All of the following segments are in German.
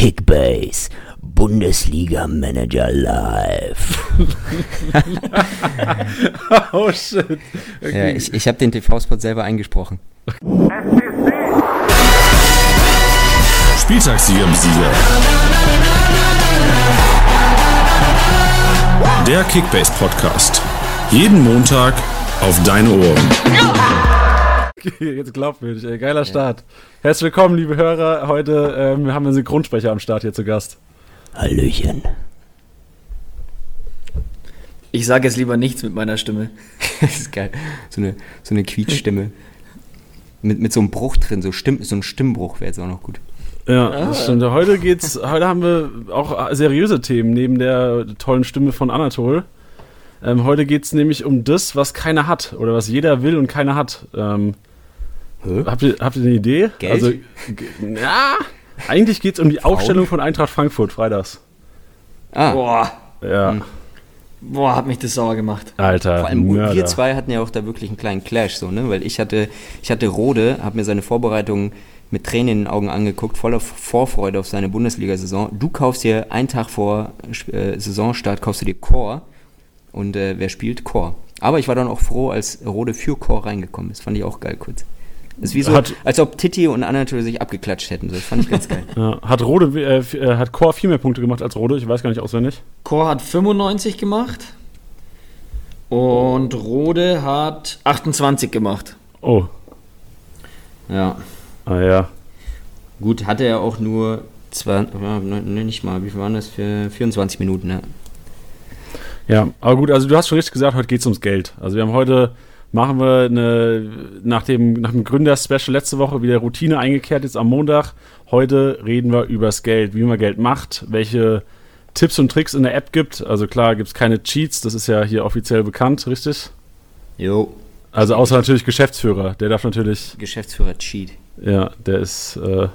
Kickbase Bundesliga Manager Live. oh shit. Okay. Ja, ich, ich habe den TV-Spot selber eingesprochen. Spieltagssieger Besieger. Der Kickbase Podcast. Jeden Montag auf deine Ohren. Jetzt glaubwürdig, ey. Geiler Start. Herzlich willkommen, liebe Hörer. Heute ähm, haben wir einen Synchronsprecher am Start hier zu Gast. Hallöchen. Ich sage jetzt lieber nichts mit meiner Stimme. das ist geil. So eine, so eine Quietschstimme. mit, mit so einem Bruch drin, so, Stimm, so ein Stimmbruch wäre jetzt auch noch gut. Ja, ah. das stimmt. Heute geht's, heute haben wir auch seriöse Themen neben der tollen Stimme von Anatol. Ähm, heute geht es nämlich um das, was keiner hat oder was jeder will und keiner hat. Ähm, Habt ihr, habt ihr eine Idee? Geld? Also, ja, eigentlich geht es um die Frauen? Aufstellung von Eintracht Frankfurt, freitags. Ah. Boah. Ja. Hm. Boah, hat mich das sauer gemacht. Alter, Vor allem Mörder. wir zwei hatten ja auch da wirklich einen kleinen Clash, so, ne? Weil ich hatte, ich hatte Rode, habe mir seine Vorbereitung mit Tränen in den Augen angeguckt, voller Vorfreude auf seine Bundesliga-Saison. Du kaufst dir einen Tag vor äh, Saisonstart, kaufst du dir Core. Und äh, wer spielt? Core. Aber ich war dann auch froh, als Rode für Core reingekommen ist. Fand ich auch geil kurz. Ist wie so, hat, als ob Titi und Anatole sich abgeklatscht hätten. Das fand ich ganz geil. Ja, hat Rode, äh, äh, hat Core viel mehr Punkte gemacht als Rode? Ich weiß gar nicht auswendig. Core hat 95 gemacht. Und Rode hat 28 gemacht. Oh. Ja. Ah ja. Gut, hatte er auch nur zwei, ne, nicht mal, wie viel waren das für 24 Minuten, ne? Ja, aber gut, also du hast schon richtig gesagt, heute geht es ums Geld. Also wir haben heute machen wir eine, nach dem, nach dem Gründer-Special letzte Woche wieder Routine eingekehrt, jetzt am Montag. Heute reden wir übers Geld, wie man Geld macht, welche Tipps und Tricks in der App gibt. Also klar gibt es keine Cheats, das ist ja hier offiziell bekannt, richtig? Jo. Also außer natürlich Geschäftsführer, der darf natürlich. Geschäftsführer Cheat. Ja, der ist äh,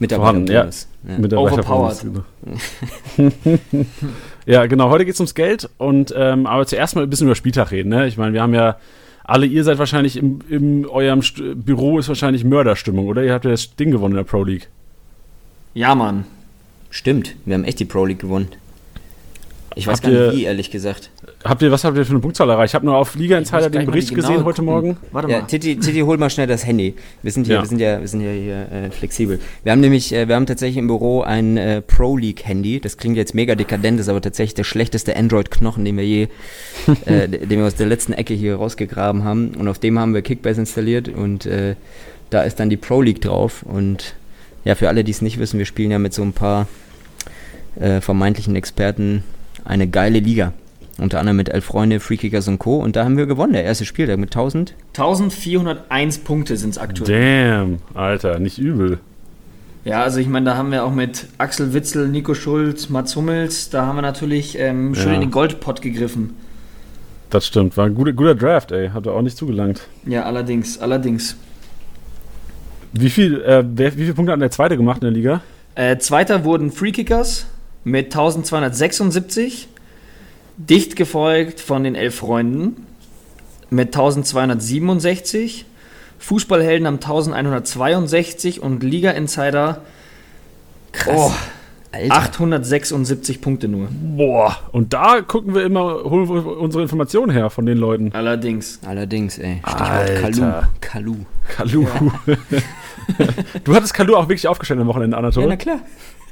Mitarbeiter ja, ja. Mitarbeiter Ja, genau. Heute geht es ums Geld und ähm, aber zuerst mal ein bisschen über Spieltag reden. Ne? Ich meine, wir haben ja alle, ihr seid wahrscheinlich im, in eurem St Büro ist wahrscheinlich Mörderstimmung, oder? Ihr habt ja das Ding gewonnen in der Pro League. Ja, Mann. Stimmt, wir haben echt die Pro League gewonnen. Ich weiß habt gar nicht wie, ehrlich gesagt. Habt ihr, was habt ihr für eine Punktzahl erreicht? Ich habe nur auf Liga Insider den Bericht gesehen genau heute Morgen. Warte mal. Ja, Titi, Titi, hol mal schnell das Handy. Wir sind hier, ja. wir sind ja, wir sind ja hier äh, flexibel. Wir haben nämlich, äh, wir haben tatsächlich im Büro ein äh, Pro League Handy. Das klingt jetzt mega dekadent, ist aber tatsächlich der schlechteste Android-Knochen, den wir je, äh, den wir aus der letzten Ecke hier rausgegraben haben. Und auf dem haben wir Kickbase installiert und äh, da ist dann die Pro League drauf. Und ja, für alle, die es nicht wissen, wir spielen ja mit so ein paar äh, vermeintlichen Experten eine geile Liga. Unter anderem mit Elf Freunde, Freekickers und Co. Und da haben wir gewonnen, der erste Spieltag mit 1000. 1401 Punkte sind es aktuell. Damn, Alter, nicht übel. Ja, also ich meine, da haben wir auch mit Axel Witzel, Nico Schulz, Mats Hummels, da haben wir natürlich ähm, schön ja. in den Goldpott gegriffen. Das stimmt, war ein guter, guter Draft, ey. Hat er auch nicht zugelangt. Ja, allerdings, allerdings. Wie, viel, äh, wer, wie viele Punkte hat der Zweite gemacht in der Liga? Äh, Zweiter wurden Freekickers mit 1276. Dicht gefolgt von den Elf Freunden mit 1267. Fußballhelden haben 1162 und Liga Insider krass. Oh, 876 Punkte nur. Boah, und da gucken wir immer, holen wir unsere Informationen her von den Leuten. Allerdings. Allerdings, ey. Stichwort Kalu. Kalu. Kalu. Ja. du hattest Kalu auch wirklich aufgestellt am Wochenende, Anatol? Ja, na klar.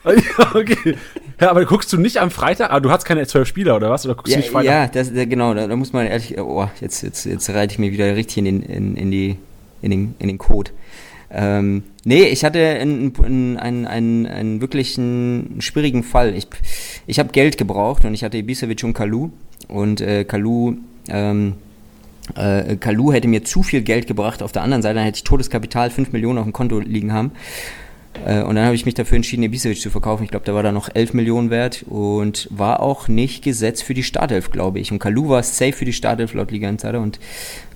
ja, okay. Ja, aber guckst du nicht am Freitag? Ah, du hast keine zwölf Spieler oder was? Oder guckst ja, du nicht Freitag? Ja, das, genau. Da, da, muss man ehrlich. Oh, jetzt, jetzt, jetzt reite ich mir wieder richtig in den, in, in die, in den, in den Code. Ähm, nee, ich hatte einen, einen, einen, einen wirklich einen schwierigen Fall. Ich, ich habe Geld gebraucht und ich hatte Ibisevic und Kalu. Und äh, Kalu, ähm, äh, Kalu hätte mir zu viel Geld gebracht. Auf der anderen Seite hätte ich Todeskapital 5 Millionen auf dem Konto liegen haben. Äh, und dann habe ich mich dafür entschieden, Ibisevic zu verkaufen. Ich glaube, der war da noch 11 Millionen wert und war auch nicht gesetzt für die Startelf, glaube ich. Und Kalu war safe für die Startelf laut Liga Insider und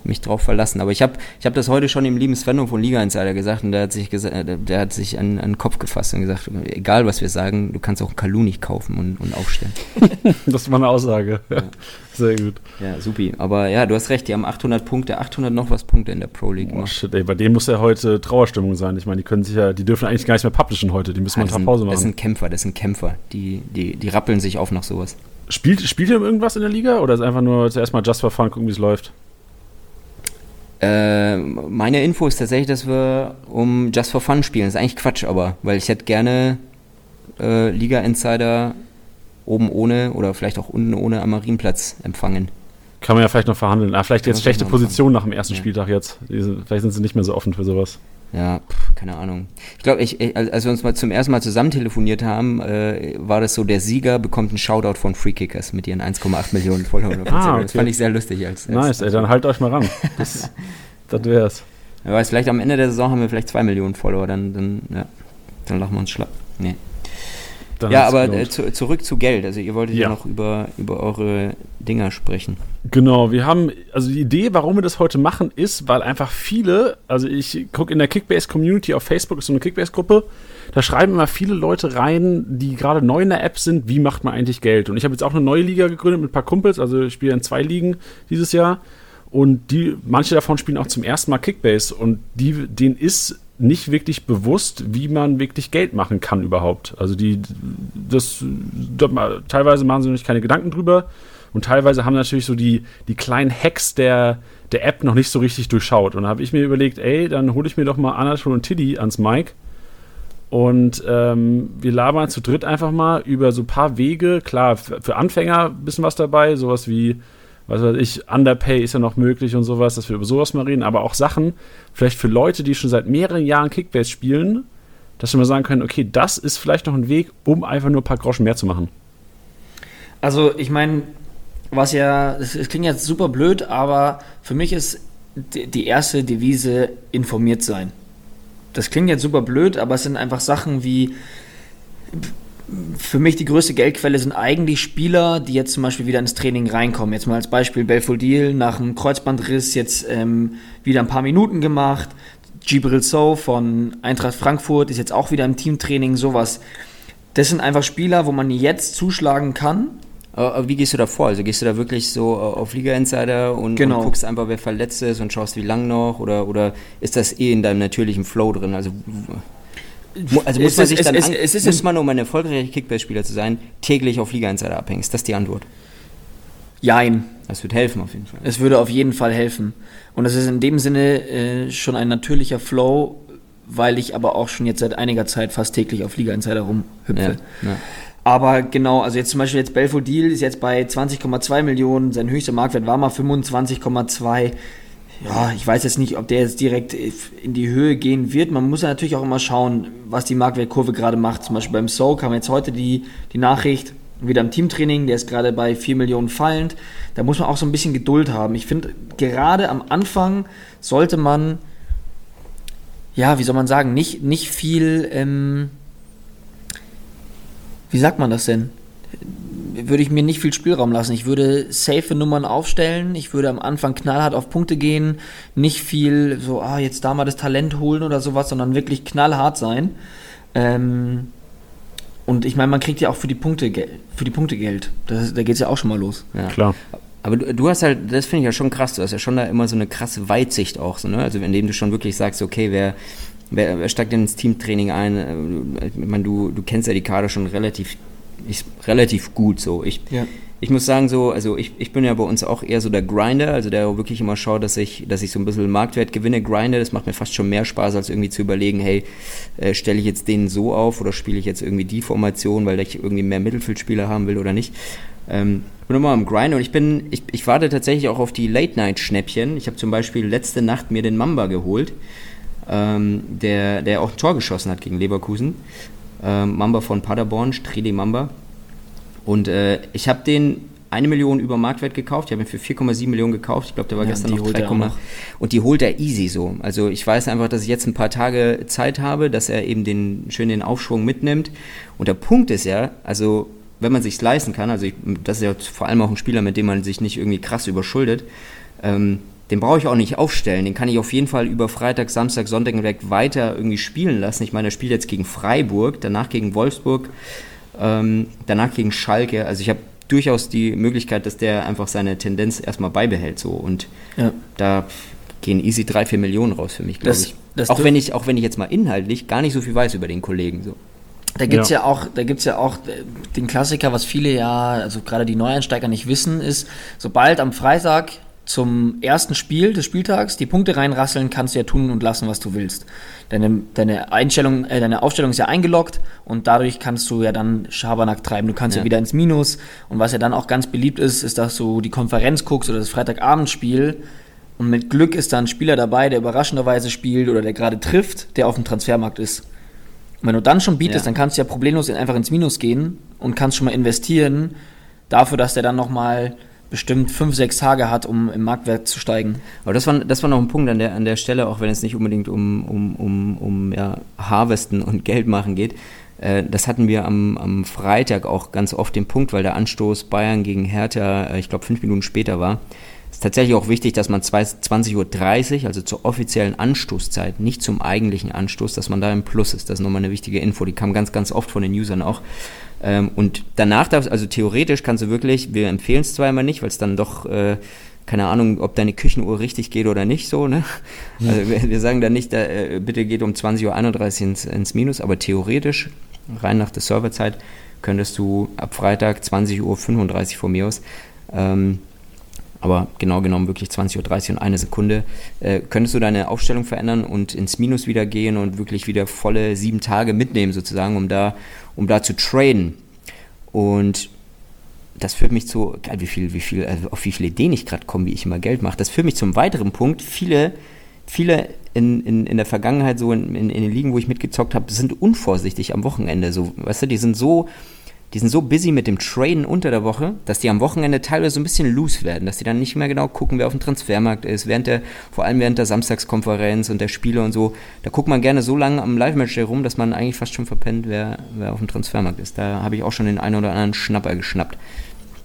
mich drauf verlassen. Aber ich habe ich hab das heute schon dem lieben Svenno von Liga Insider gesagt und der hat sich, gesa der hat sich an, an den Kopf gefasst und gesagt, egal was wir sagen, du kannst auch Kalu nicht kaufen und, und aufstellen. das war eine Aussage. Ja. Sehr gut. Ja, supi. Aber ja, du hast recht, die haben 800 Punkte, 800 noch was Punkte in der Pro League. Oh shit, ey, bei denen muss ja heute Trauerstimmung sein. Ich meine, die können sich ja, die dürfen eigentlich gar nichts mehr publishen heute. Die müssen Ah, mal das, eine sind, Pause das machen. sind Kämpfer, das sind Kämpfer. Die, die, die rappeln sich auf nach sowas. Spielt, spielt ihr irgendwas in der Liga oder ist einfach nur zuerst mal just for fun, gucken, wie es läuft? Äh, meine Info ist tatsächlich, dass wir um Just for Fun spielen. Das ist eigentlich Quatsch, aber, weil ich hätte gerne äh, Liga Insider oben ohne oder vielleicht auch unten ohne am Marienplatz empfangen. Kann man ja vielleicht noch verhandeln. Ah, vielleicht Kann jetzt schlechte Position nach dem ersten Ja. Spieltag jetzt. Vielleicht sind sie nicht mehr so offen für sowas. Ja, pff, keine Ahnung. Ich glaube, ich, ich- als wir uns mal zum ersten Mal zusammen telefoniert haben, äh, war das so, der Sieger bekommt einen Shoutout von Free Kickers mit ihren 1,8 Millionen Followern auf Ah, Instagram. Das okay. fand ich sehr lustig. Als, als Nice, ey, dann halt euch mal ran. Das, das wär's. Wer weiß, vielleicht am Ende der Saison haben wir vielleicht 2 Millionen Follower, dann, dann, ja, dann lachen wir uns schlapp. Nee. Ja, aber äh, zu, zurück zu Geld. Also ihr wolltet ja, Ja. noch über, über eure Dinger sprechen. Genau, wir haben, also die Idee, warum wir das heute machen, ist, weil einfach viele, also ich gucke in der Kickbase-Community auf Facebook, ist so eine Kickbase-Gruppe, da schreiben immer viele Leute rein, die gerade neu in der App sind, wie macht man eigentlich Geld? Und ich habe jetzt auch eine neue Liga gegründet mit ein paar Kumpels, also ich spiele in zwei Ligen dieses Jahr und die, manche davon spielen auch zum ersten Mal Kickbase und die, denen ist nicht wirklich bewusst, wie man wirklich Geld machen kann überhaupt. Also die, das, da- teilweise machen sie sich keine Gedanken drüber und teilweise haben natürlich so die, die kleinen Hacks der, der App noch nicht so richtig durchschaut. Und da habe ich mir überlegt, ey, dann hole ich mir doch mal Anatol und Tiddy ans Mic. Und ähm, wir labern zu dritt einfach mal über so ein paar Wege. Klar, für Anfänger ein bisschen was dabei, sowas wie, was weiß ich, Underpay ist ja noch möglich und sowas, dass wir über sowas mal reden, aber auch Sachen, vielleicht für Leute, die schon seit mehreren Jahren Kickbase spielen, dass wir mal sagen können, okay, das ist vielleicht noch ein Weg, um einfach nur ein paar Groschen mehr zu machen. Also ich meine, was ja, es klingt jetzt super blöd, aber für mich ist die erste Devise informiert sein. Das klingt jetzt super blöd, aber es sind einfach Sachen wie, für mich die größte Geldquelle sind eigentlich Spieler, die jetzt zum Beispiel wieder ins Training reinkommen. Jetzt mal als Beispiel Belfodil nach einem Kreuzbandriss jetzt ähm, wieder ein paar Minuten gemacht. Gibril So von Eintracht Frankfurt ist jetzt auch wieder im Teamtraining, sowas. Das sind einfach Spieler, wo man jetzt zuschlagen kann, Aber, wie gehst du da vor? Also gehst du da wirklich so äh, auf Liga Insider und, Genau. und guckst einfach, wer verletzt ist und schaust, wie lang noch? Oder, oder ist das eh in deinem natürlichen Flow drin? Also, also muss Es man ist- sich es dann ist- an, es ist muss man, um ein erfolgreicher Kickbase-Spieler zu sein, täglich auf Liga Insider abhängen? Ist das die Antwort? Jein. Das wird helfen auf jeden Fall. Es würde auf jeden Fall helfen. Und es ist in dem Sinne äh, schon ein natürlicher Flow, weil ich aber auch schon jetzt seit einiger Zeit fast täglich auf Liga Insider rumhüpfe. Ja, ja. Aber genau, also jetzt zum Beispiel jetzt Belfodil ist jetzt bei 20,2 Millionen, sein höchster Marktwert war mal 25,2. Ja, ich weiß jetzt nicht, ob der jetzt direkt in die Höhe gehen wird. Man muss ja natürlich auch immer schauen, was die Marktwertkurve gerade macht. Zum Beispiel beim So kam jetzt heute die, die Nachricht, wieder im Teamtraining, der ist gerade bei 4 Millionen fallend. Da muss man auch so ein bisschen Geduld haben. Ich finde, gerade am Anfang sollte man, ja, wie soll man sagen, nicht, nicht viel, ähm, wie sagt man das denn? Würde ich mir nicht viel Spielraum lassen. Ich würde safe Nummern aufstellen. Ich würde am Anfang knallhart auf Punkte gehen. Nicht viel so, ah, jetzt da mal das Talent holen oder sowas, sondern wirklich knallhart sein. Ähm, und ich meine, man kriegt ja auch für die Punkte, Gel- für die Punkte Geld. Das, da geht es ja auch schon mal los. Ja. Klar. Aber du, du hast halt, das finde ich ja schon krass, du hast ja schon da immer so eine krasse Weitsicht auch, so, ne? Also indem du schon wirklich sagst, okay, wer, wer, wer steigt denn ins Teamtraining ein? Äh, Ich meine, du, du kennst ja die Kader schon relativ, ich, relativ gut so. Ich, Ja. ich muss sagen, so, also ich, ich bin ja bei uns auch eher so der Grinder, also der wirklich immer schaut, dass ich, dass ich so ein bisschen Marktwert gewinne, grinde. Das macht mir fast schon mehr Spaß, als irgendwie zu überlegen, hey, äh, stelle ich jetzt den so auf oder spiele ich jetzt irgendwie die Formation, weil ich irgendwie mehr Mittelfeldspieler haben will oder nicht. Ähm, ich bin immer am Grind und ich bin, ich, ich warte tatsächlich auch auf die Late-Night-Schnäppchen. Ich habe zum Beispiel letzte Nacht mir den Mamba geholt, ähm, der, der auch ein Tor geschossen hat gegen Leverkusen. Ähm, Mamba von Paderborn, Streli Mamba. Und äh, ich habe den eine Million über Marktwert gekauft. Ich habe ihn für 4,7 Millionen gekauft. Ich glaube, der war Ja, gestern noch holt er 3, auch noch. und die holt er easy so. Also ich weiß einfach, dass ich jetzt ein paar Tage Zeit habe, dass er eben den schön den Aufschwung mitnimmt. Und der Punkt ist ja, also wenn man sich leisten kann, also ich, das ist ja vor allem auch ein Spieler, mit dem man sich nicht irgendwie krass überschuldet, ähm, den brauche ich auch nicht aufstellen. Den kann ich auf jeden Fall über Freitag, Samstag, Sonntag hinweg weiter irgendwie spielen lassen. Ich meine, er spielt jetzt gegen Freiburg, danach gegen Wolfsburg, ähm, danach gegen Schalke. Also ich habe durchaus die Möglichkeit, dass der einfach seine Tendenz erstmal beibehält. So. Und Ja. da gehen easy 3, 4 Millionen raus für mich, glaube ich. das auch, wenn ich. auch wenn ich jetzt mal inhaltlich gar nicht so viel weiß über den Kollegen. So. Da gibt's Ja. ja. auch, da gibt's ja auch äh, den Klassiker, was viele ja, also gerade die Neueinsteiger nicht wissen, ist, sobald am Freitag zum ersten Spiel des Spieltags die Punkte reinrasseln, kannst du ja tun und lassen, was du willst. Deine, deine Einstellung, äh, deine Aufstellung ist ja eingeloggt und dadurch kannst du ja dann Schabernack treiben. Du kannst ja. Ja. wieder ins Minus. Und was ja dann auch ganz beliebt ist, ist, dass du die Konferenz guckst oder das Freitagabendspiel und mit Glück ist da ein Spieler dabei, der überraschenderweise spielt oder der gerade trifft, der auf dem Transfermarkt ist. Und wenn du dann schon bietest, Ja. dann kannst du ja problemlos in- einfach ins Minus gehen und kannst schon mal investieren dafür, dass der dann nochmal bestimmt fünf, sechs Tage hat, um im Marktwert zu steigen. Aber das war, das war noch ein Punkt an der, an der Stelle, auch wenn es nicht unbedingt um, um, um, um ja, Harvesten und Geld machen geht. Äh, das hatten wir am, am Freitag auch ganz oft den Punkt, weil der Anstoß Bayern gegen Hertha, äh, ich glaube, fünf Minuten später war. Ist tatsächlich auch wichtig, dass man zwei- 20.30 Uhr, also zur offiziellen Anstoßzeit, nicht zum eigentlichen Anstoß, dass man da im Plus ist. Das ist nochmal eine wichtige Info. Die kam ganz, ganz oft von den Usern auch. Ähm, und danach darfst also theoretisch kannst du wirklich, wir empfehlen es zwar immer nicht, weil es dann doch, äh, keine Ahnung, ob deine Küchenuhr richtig geht oder nicht so, ne? Also wir, wir sagen dann nicht, äh, bitte geht um 20.31 Uhr ins, ins Minus, aber theoretisch, rein nach der Serverzeit, könntest du ab Freitag 20.35 Uhr von mir aus, ähm, aber genau genommen wirklich 20.30 Uhr und eine Sekunde, äh, könntest du deine Aufstellung verändern und ins Minus wieder gehen und wirklich wieder volle sieben Tage mitnehmen sozusagen, um da, um da zu traden. Und das führt mich zu, geil, wie viel, wie viel, also auf wie viele Ideen ich gerade komme, wie ich immer Geld mache. Das führt mich zum weiteren Punkt. Viele, viele in, in, in der Vergangenheit, so in, in, in den Ligen, wo ich mitgezockt habe, sind unvorsichtig am Wochenende. So, weißt du, die sind so, die sind so busy mit dem Traden unter der Woche, dass die am Wochenende teilweise so ein bisschen loose werden, dass die dann nicht mehr genau gucken, wer auf dem Transfermarkt ist, während der, vor allem während der Samstagskonferenz und der Spiele und so, da guckt man gerne so lange am Live-Match herum, dass man eigentlich fast schon verpennt, wer, wer auf dem Transfermarkt ist. Da habe ich auch schon den einen oder anderen Schnapper geschnappt.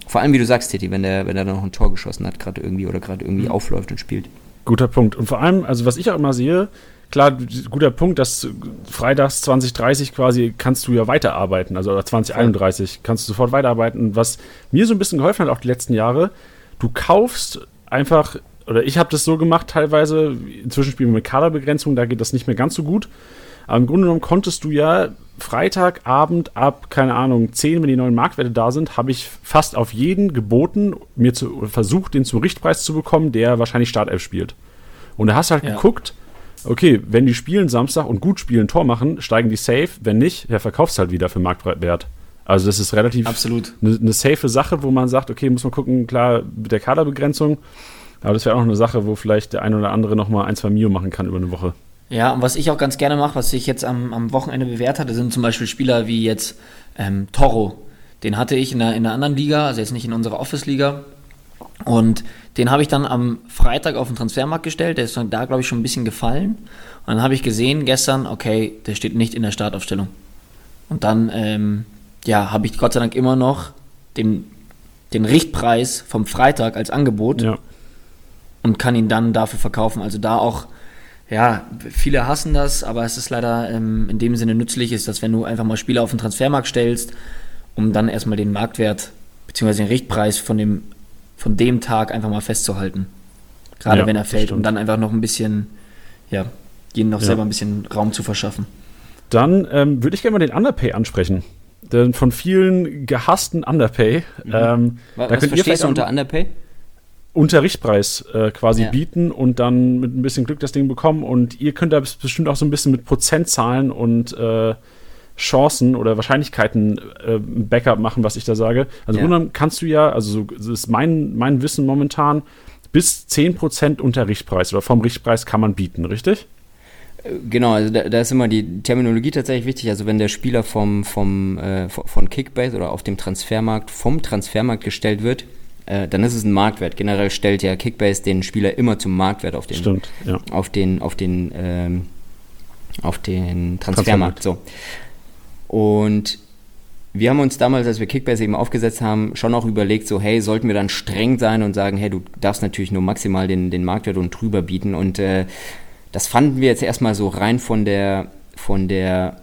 Vor allem, wie du sagst, Titi, wenn der, wenn der dann noch ein Tor geschossen hat, gerade irgendwie oder gerade irgendwie aufläuft und spielt. Guter Punkt. Und vor allem, also was ich auch immer sehe, klar, guter Punkt, dass freitags 2030 quasi kannst du ja weiterarbeiten, also oder 2031 kannst du sofort weiterarbeiten. Was mir so ein bisschen geholfen hat, auch die letzten Jahre, du kaufst einfach, oder ich habe das so gemacht teilweise, inzwischen spielen wir mit Kaderbegrenzung, da geht das nicht mehr ganz so gut. Aber im Grunde genommen konntest du ja Freitagabend ab, keine Ahnung, 10, wenn die neuen Marktwerte da sind, habe ich fast auf jeden geboten, mir zu, versucht, den zum Richtpreis zu bekommen, der wahrscheinlich Startelf spielt. Und da hast du halt Ja. geguckt, okay, wenn die spielen Samstag und gut spielen, Tor machen, steigen die safe. Wenn nicht, ja, verkaufst halt wieder für Marktwert. Also das ist relativ Absolut. eine, eine safe Sache, wo man sagt, okay, muss man gucken, klar, mit der Kaderbegrenzung. Aber das wäre auch noch eine Sache, wo vielleicht der ein oder andere nochmal ein, zwei Mio machen kann über eine Woche. Ja, und was ich auch ganz gerne mache, was sich jetzt am, am Wochenende bewährt hatte, sind zum Beispiel Spieler wie jetzt ähm, Toro. Den hatte ich in einer, in einer anderen Liga, also jetzt nicht in unserer Office-Liga. Und den habe ich dann am Freitag auf den Transfermarkt gestellt. Der ist dann da, glaube ich, schon ein bisschen gefallen. Und dann habe ich gesehen gestern, okay, der steht nicht in der Startaufstellung. Und dann, ähm, ja, habe ich Gott sei Dank immer noch den, den Richtpreis vom Freitag als Angebot Ja. und kann ihn dann dafür verkaufen. Also da auch, ja, viele hassen das, aber es ist leider ähm, in dem Sinne nützlich, ist, dass wenn du einfach mal Spieler auf den Transfermarkt stellst, um dann erstmal den Marktwert bzw. den Richtpreis von dem, von dem Tag einfach mal festzuhalten. Gerade Ja, wenn er fällt, um dann einfach noch ein bisschen, ja, ihnen noch Ja. selber ein bisschen Raum zu verschaffen. Dann ähm, würde ich gerne mal den Underpay ansprechen. Denn von vielen gehassten Underpay. Ähm, Was, da was könnt ihr verstehst du unter Underpay? unter Richtpreis äh, quasi Ja. bieten und dann mit ein bisschen Glück das Ding bekommen. Und ihr könnt da bestimmt auch so ein bisschen mit Prozentzahlen und äh, Chancen oder Wahrscheinlichkeiten äh, Backup machen, was ich da sage. Also Ja. kannst du ja, also so das ist mein, mein Wissen momentan, bis 10% unter Richtpreis oder vom Richtpreis kann man bieten, richtig? Genau, also da, da ist immer die Terminologie tatsächlich wichtig. Also wenn der Spieler vom, vom, äh, von- Kickbase oder auf dem Transfermarkt vom Transfermarkt gestellt wird, äh, dann ist es ein Marktwert. Generell stellt ja Kickbase den Spieler immer zum Marktwert auf den, Stimmt, ja. auf den, auf den, ähm, auf den Transfermarkt. So. Und wir haben uns damals, als wir Kickbase eben aufgesetzt haben, schon auch überlegt, so, hey, sollten wir dann streng sein und sagen, hey, du darfst natürlich nur maximal den, den Marktwert und drüber bieten. Und äh, das fanden wir jetzt erstmal so rein von der, von der,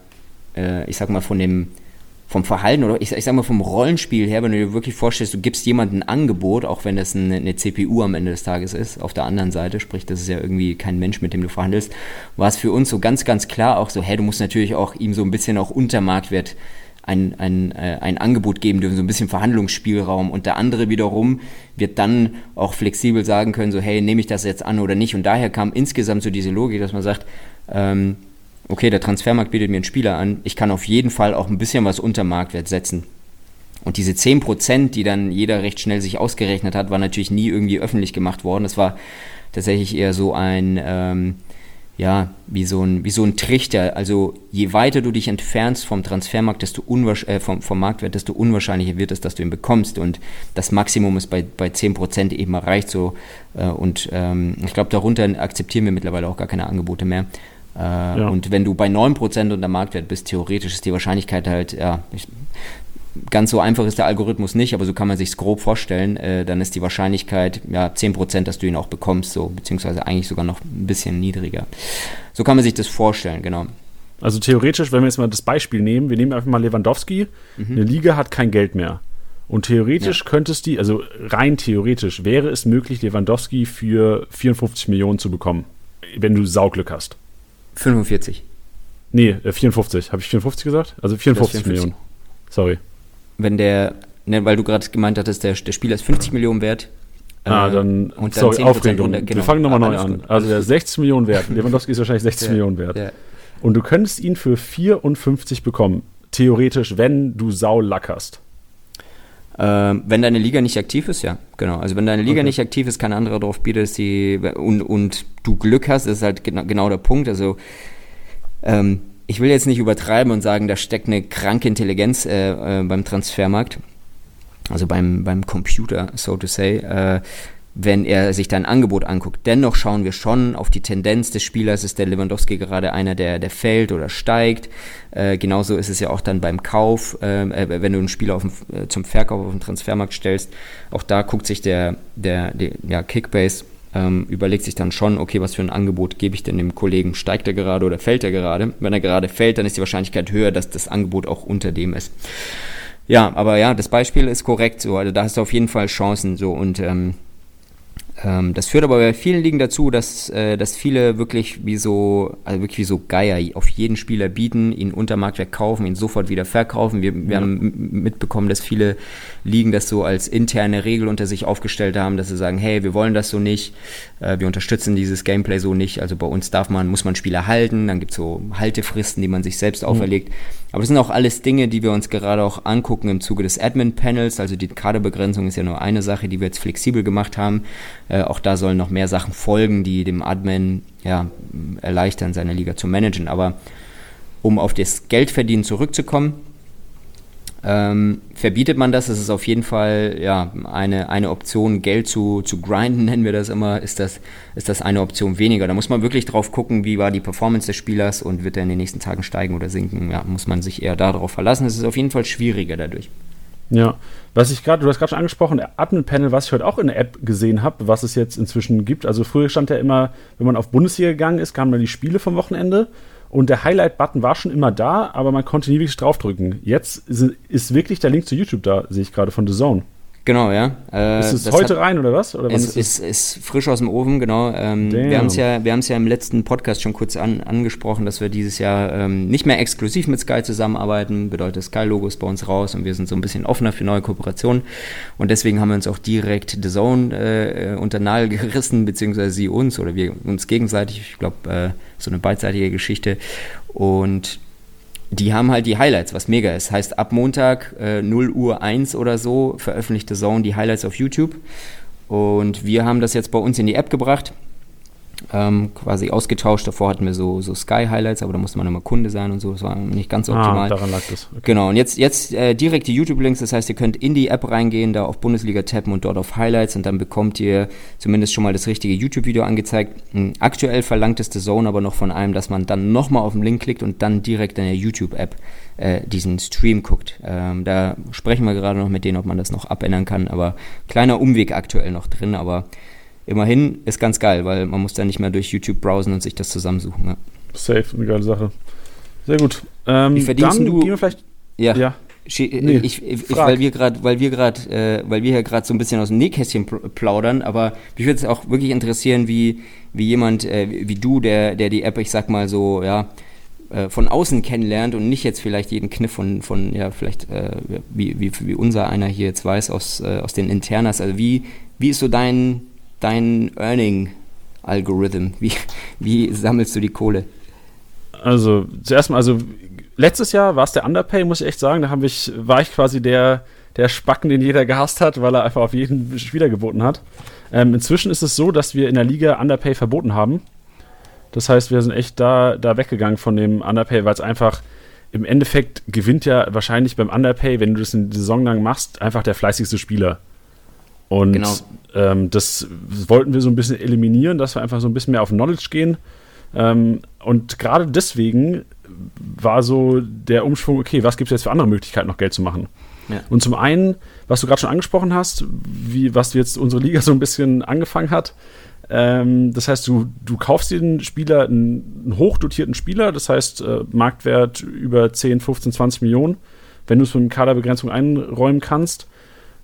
äh, ich sag mal, von dem, vom Verhalten oder ich, ich sag mal vom Rollenspiel her, wenn du dir wirklich vorstellst, du gibst jemandem ein Angebot, auch wenn das eine, eine CPU am Ende des Tages ist, auf der anderen Seite, sprich, das ist ja irgendwie kein Mensch, mit dem du verhandelst, war es für uns so ganz, ganz klar auch so, hey, du musst natürlich auch ihm so ein bisschen auch unter Marktwert ein, ein, äh, ein Angebot geben dürfen, so ein bisschen Verhandlungsspielraum. Und der andere wiederum wird dann auch flexibel sagen können, so hey, nehme ich das jetzt an oder nicht. Und daher kam insgesamt so diese Logik, dass man sagt, ähm, okay, der Transfermarkt bietet mir einen Spieler an, ich kann auf jeden Fall auch ein bisschen was unter Marktwert setzen. Und diese 10%, die dann jeder recht schnell sich ausgerechnet hat, war natürlich nie irgendwie öffentlich gemacht worden. Das war tatsächlich eher so ein, ähm, ja, wie so, ein, wie so ein Trichter. Also je weiter du dich entfernst vom Transfermarkt, desto äh, vom, vom Marktwert, desto unwahrscheinlicher wird es, dass du ihn bekommst. Und das Maximum ist bei, bei 10% eben erreicht so. Äh, und ähm, ich glaube, darunter akzeptieren wir mittlerweile auch gar keine Angebote mehr. Äh, ja. Und wenn du bei 9% unter Marktwert bist, theoretisch ist die Wahrscheinlichkeit halt, ja, ich, ganz so einfach ist der Algorithmus nicht, aber so kann man sich grob vorstellen, äh, dann ist die Wahrscheinlichkeit ja 10%, dass du ihn auch bekommst, so, beziehungsweise eigentlich sogar noch ein bisschen niedriger. So kann man sich das vorstellen, genau. Also theoretisch, wenn wir jetzt mal das Beispiel nehmen, wir nehmen einfach mal Lewandowski, mhm. eine Liga hat kein Geld mehr. Und theoretisch ja. könntest die, also rein theoretisch, wäre es möglich, Lewandowski für 54 Millionen zu bekommen, wenn du Sauglück hast. 45. Nee, 54. Äh, Habe ich 54 gesagt? Also 54, 54. Millionen. Sorry wenn der, ne, weil du gerade gemeint hattest, der, der Spieler ist 50 Millionen wert. Ah, äh, dann, und dann sorry, Aufregung. Runter, genau. Wir fangen nochmal neu an. Also der ist 60 Millionen wert. Lewandowski ist wahrscheinlich 60 ja, Millionen wert. Ja. Und du könntest ihn für 54 bekommen. Theoretisch, wenn du Sau lackerst. Ähm, wenn deine Liga nicht aktiv ist, ja, genau. Also wenn deine Liga okay. nicht aktiv ist, kein anderer darauf bietet, die und, und du Glück hast, ist halt genau, genau der Punkt. Also ähm, ich will jetzt nicht übertreiben und sagen, da steckt eine kranke Intelligenz äh, äh, beim Transfermarkt, also beim, beim Computer, so to say, äh, wenn er sich dein Angebot anguckt. Dennoch schauen wir schon auf die Tendenz des Spielers. Ist der Lewandowski gerade einer, der, der fällt oder steigt? Äh, genauso ist es ja auch dann beim Kauf, äh, äh wenn du einen Spieler dem, äh, zum Verkauf auf den Transfermarkt stellst. Auch da guckt sich der, der, der ja, Kickbase ähm, überlegt sich dann schon, okay, was für ein Angebot gebe ich denn dem Kollegen? Steigt er gerade oder fällt er gerade? Wenn er gerade fällt, dann ist die Wahrscheinlichkeit höher, dass das Angebot auch unter dem ist. Ja, aber ja, das Beispiel ist korrekt so. Also da hast du auf jeden Fall Chancen so und ähm, ähm, das führt aber bei vielen Ligen dazu, dass, äh, dass viele wirklich wie so, also wirklich wie so Geier auf jeden Spieler bieten, ihn unter Marktwert kaufen, ihn sofort wieder verkaufen. Wir, wir ja. haben mitbekommen, dass viele Ligen das so als interne Regel unter sich aufgestellt haben, dass sie sagen, hey, wir wollen das so nicht, äh, wir unterstützen dieses Gameplay so nicht. Also bei uns darf man, muss man Spieler halten, dann gibt es so Haltefristen, die man sich selbst mhm. auferlegt. Aber das sind auch alles Dinge, die wir uns gerade auch angucken im Zuge des Admin-Panels. Also die Kaderbegrenzung ist ja nur eine Sache, die wir jetzt flexibel gemacht haben. Äh, auch da sollen noch mehr Sachen folgen, die dem Admin ja, erleichtern, seine Liga zu managen. Aber um auf das Geldverdienen zurückzukommen, ähm, verbietet man das, ist auf jeden Fall ja, eine, eine Option, Geld zu, zu grinden, nennen wir das immer, ist das, ist das eine Option weniger. Da muss man wirklich drauf gucken, wie war die Performance des Spielers und wird er in den nächsten Tagen steigen oder sinken. Ja, muss man sich eher darauf verlassen. Es ist auf jeden Fall schwieriger dadurch. Ja, was ich gerade, du hast gerade schon angesprochen, Admin-Panel, was ich heute auch in der App gesehen habe, was es jetzt inzwischen gibt. Also früher stand ja immer, wenn man auf Bundesliga gegangen ist, kamen dann die Spiele vom Wochenende und der Highlight-Button war schon immer da, aber man konnte nie wirklich draufdrücken. Jetzt ist wirklich der Link zu YouTube da, sehe ich gerade von The Zone. Genau, ja. Äh, ist es heute hat, rein oder was? Oder was es ist, ist, ist, frisch aus dem Ofen, genau. Ähm, wir haben es ja, ja im letzten Podcast schon kurz an, angesprochen, dass wir dieses Jahr ähm, nicht mehr exklusiv mit Sky zusammenarbeiten. Bedeutet, Sky-Logo ist bei uns raus und wir sind so ein bisschen offener für neue Kooperationen. Und deswegen haben wir uns auch direkt The Zone äh, unter Nagel gerissen, beziehungsweise sie uns oder wir uns gegenseitig. Ich glaube, äh, so eine beidseitige Geschichte. Und die haben halt die Highlights, was mega ist. Heißt, ab Montag äh, 0 Uhr 1 oder so veröffentlichte Zone die Highlights auf YouTube. Und wir haben das jetzt bei uns in die App gebracht ähm, quasi ausgetauscht. Davor hatten wir so, so Sky-Highlights, aber da musste man immer Kunde sein und so. Das war nicht ganz ah, optimal. Ah, daran lag das. Okay. Genau, und jetzt, jetzt äh, direkt die YouTube-Links. Das heißt, ihr könnt in die App reingehen, da auf Bundesliga tappen und dort auf Highlights und dann bekommt ihr zumindest schon mal das richtige YouTube-Video angezeigt. Aktuell verlangt es The Zone aber noch von einem, dass man dann nochmal auf den Link klickt und dann direkt in der YouTube-App äh, diesen Stream guckt. Ähm, da sprechen wir gerade noch mit denen, ob man das noch abändern kann, aber kleiner Umweg aktuell noch drin, aber immerhin ist ganz geil, weil man muss dann nicht mehr durch YouTube browsen und sich das zusammensuchen. Ja. Safe, eine geile Sache. Sehr gut. Ähm, Wie verdienst dann du? Gehen wir vielleicht, ja. ja. Nee, ich, ich, weil wir gerade, weil wir gerade, äh, weil wir hier gerade so ein bisschen aus dem Nähkästchen plaudern, aber mich würde es auch wirklich interessieren, wie, wie jemand äh, wie du, der, der die App, ich sag mal so, ja, äh, von außen kennenlernt und nicht jetzt vielleicht jeden Kniff von, von ja, vielleicht, äh, wie, wie, wie unser einer hier jetzt weiß, aus, äh, aus den Internas. Also wie, wie ist so dein, dein Earning-Algorithm? Wie, wie sammelst du die Kohle? Also, zuerst mal, also letztes Jahr war es der Underpay, muss ich echt sagen. Da ich, war ich quasi der, der Spacken, den jeder gehasst hat, weil er einfach auf jeden Spieler geboten hat. Ähm, inzwischen ist es so, dass wir in der Liga Underpay verboten haben. Das heißt, wir sind echt da, da weggegangen von dem Underpay, weil es einfach im Endeffekt gewinnt ja wahrscheinlich beim Underpay, wenn du das eine Saison lang machst, einfach der fleißigste Spieler. Und genau. ähm, das wollten wir so ein bisschen eliminieren, dass wir einfach so ein bisschen mehr auf Knowledge gehen. Ähm, und gerade deswegen war so der Umschwung, okay, was gibt es jetzt für andere Möglichkeiten, noch Geld zu machen? Ja. Und zum einen, was du gerade schon angesprochen hast, wie, was jetzt unsere Liga so ein bisschen angefangen hat, ähm, das heißt, du, du kaufst den Spieler, einen, einen hochdotierten Spieler, das heißt äh, Marktwert über 10, 15, 20 Millionen, wenn du es mit Kaderbegrenzung einräumen kannst,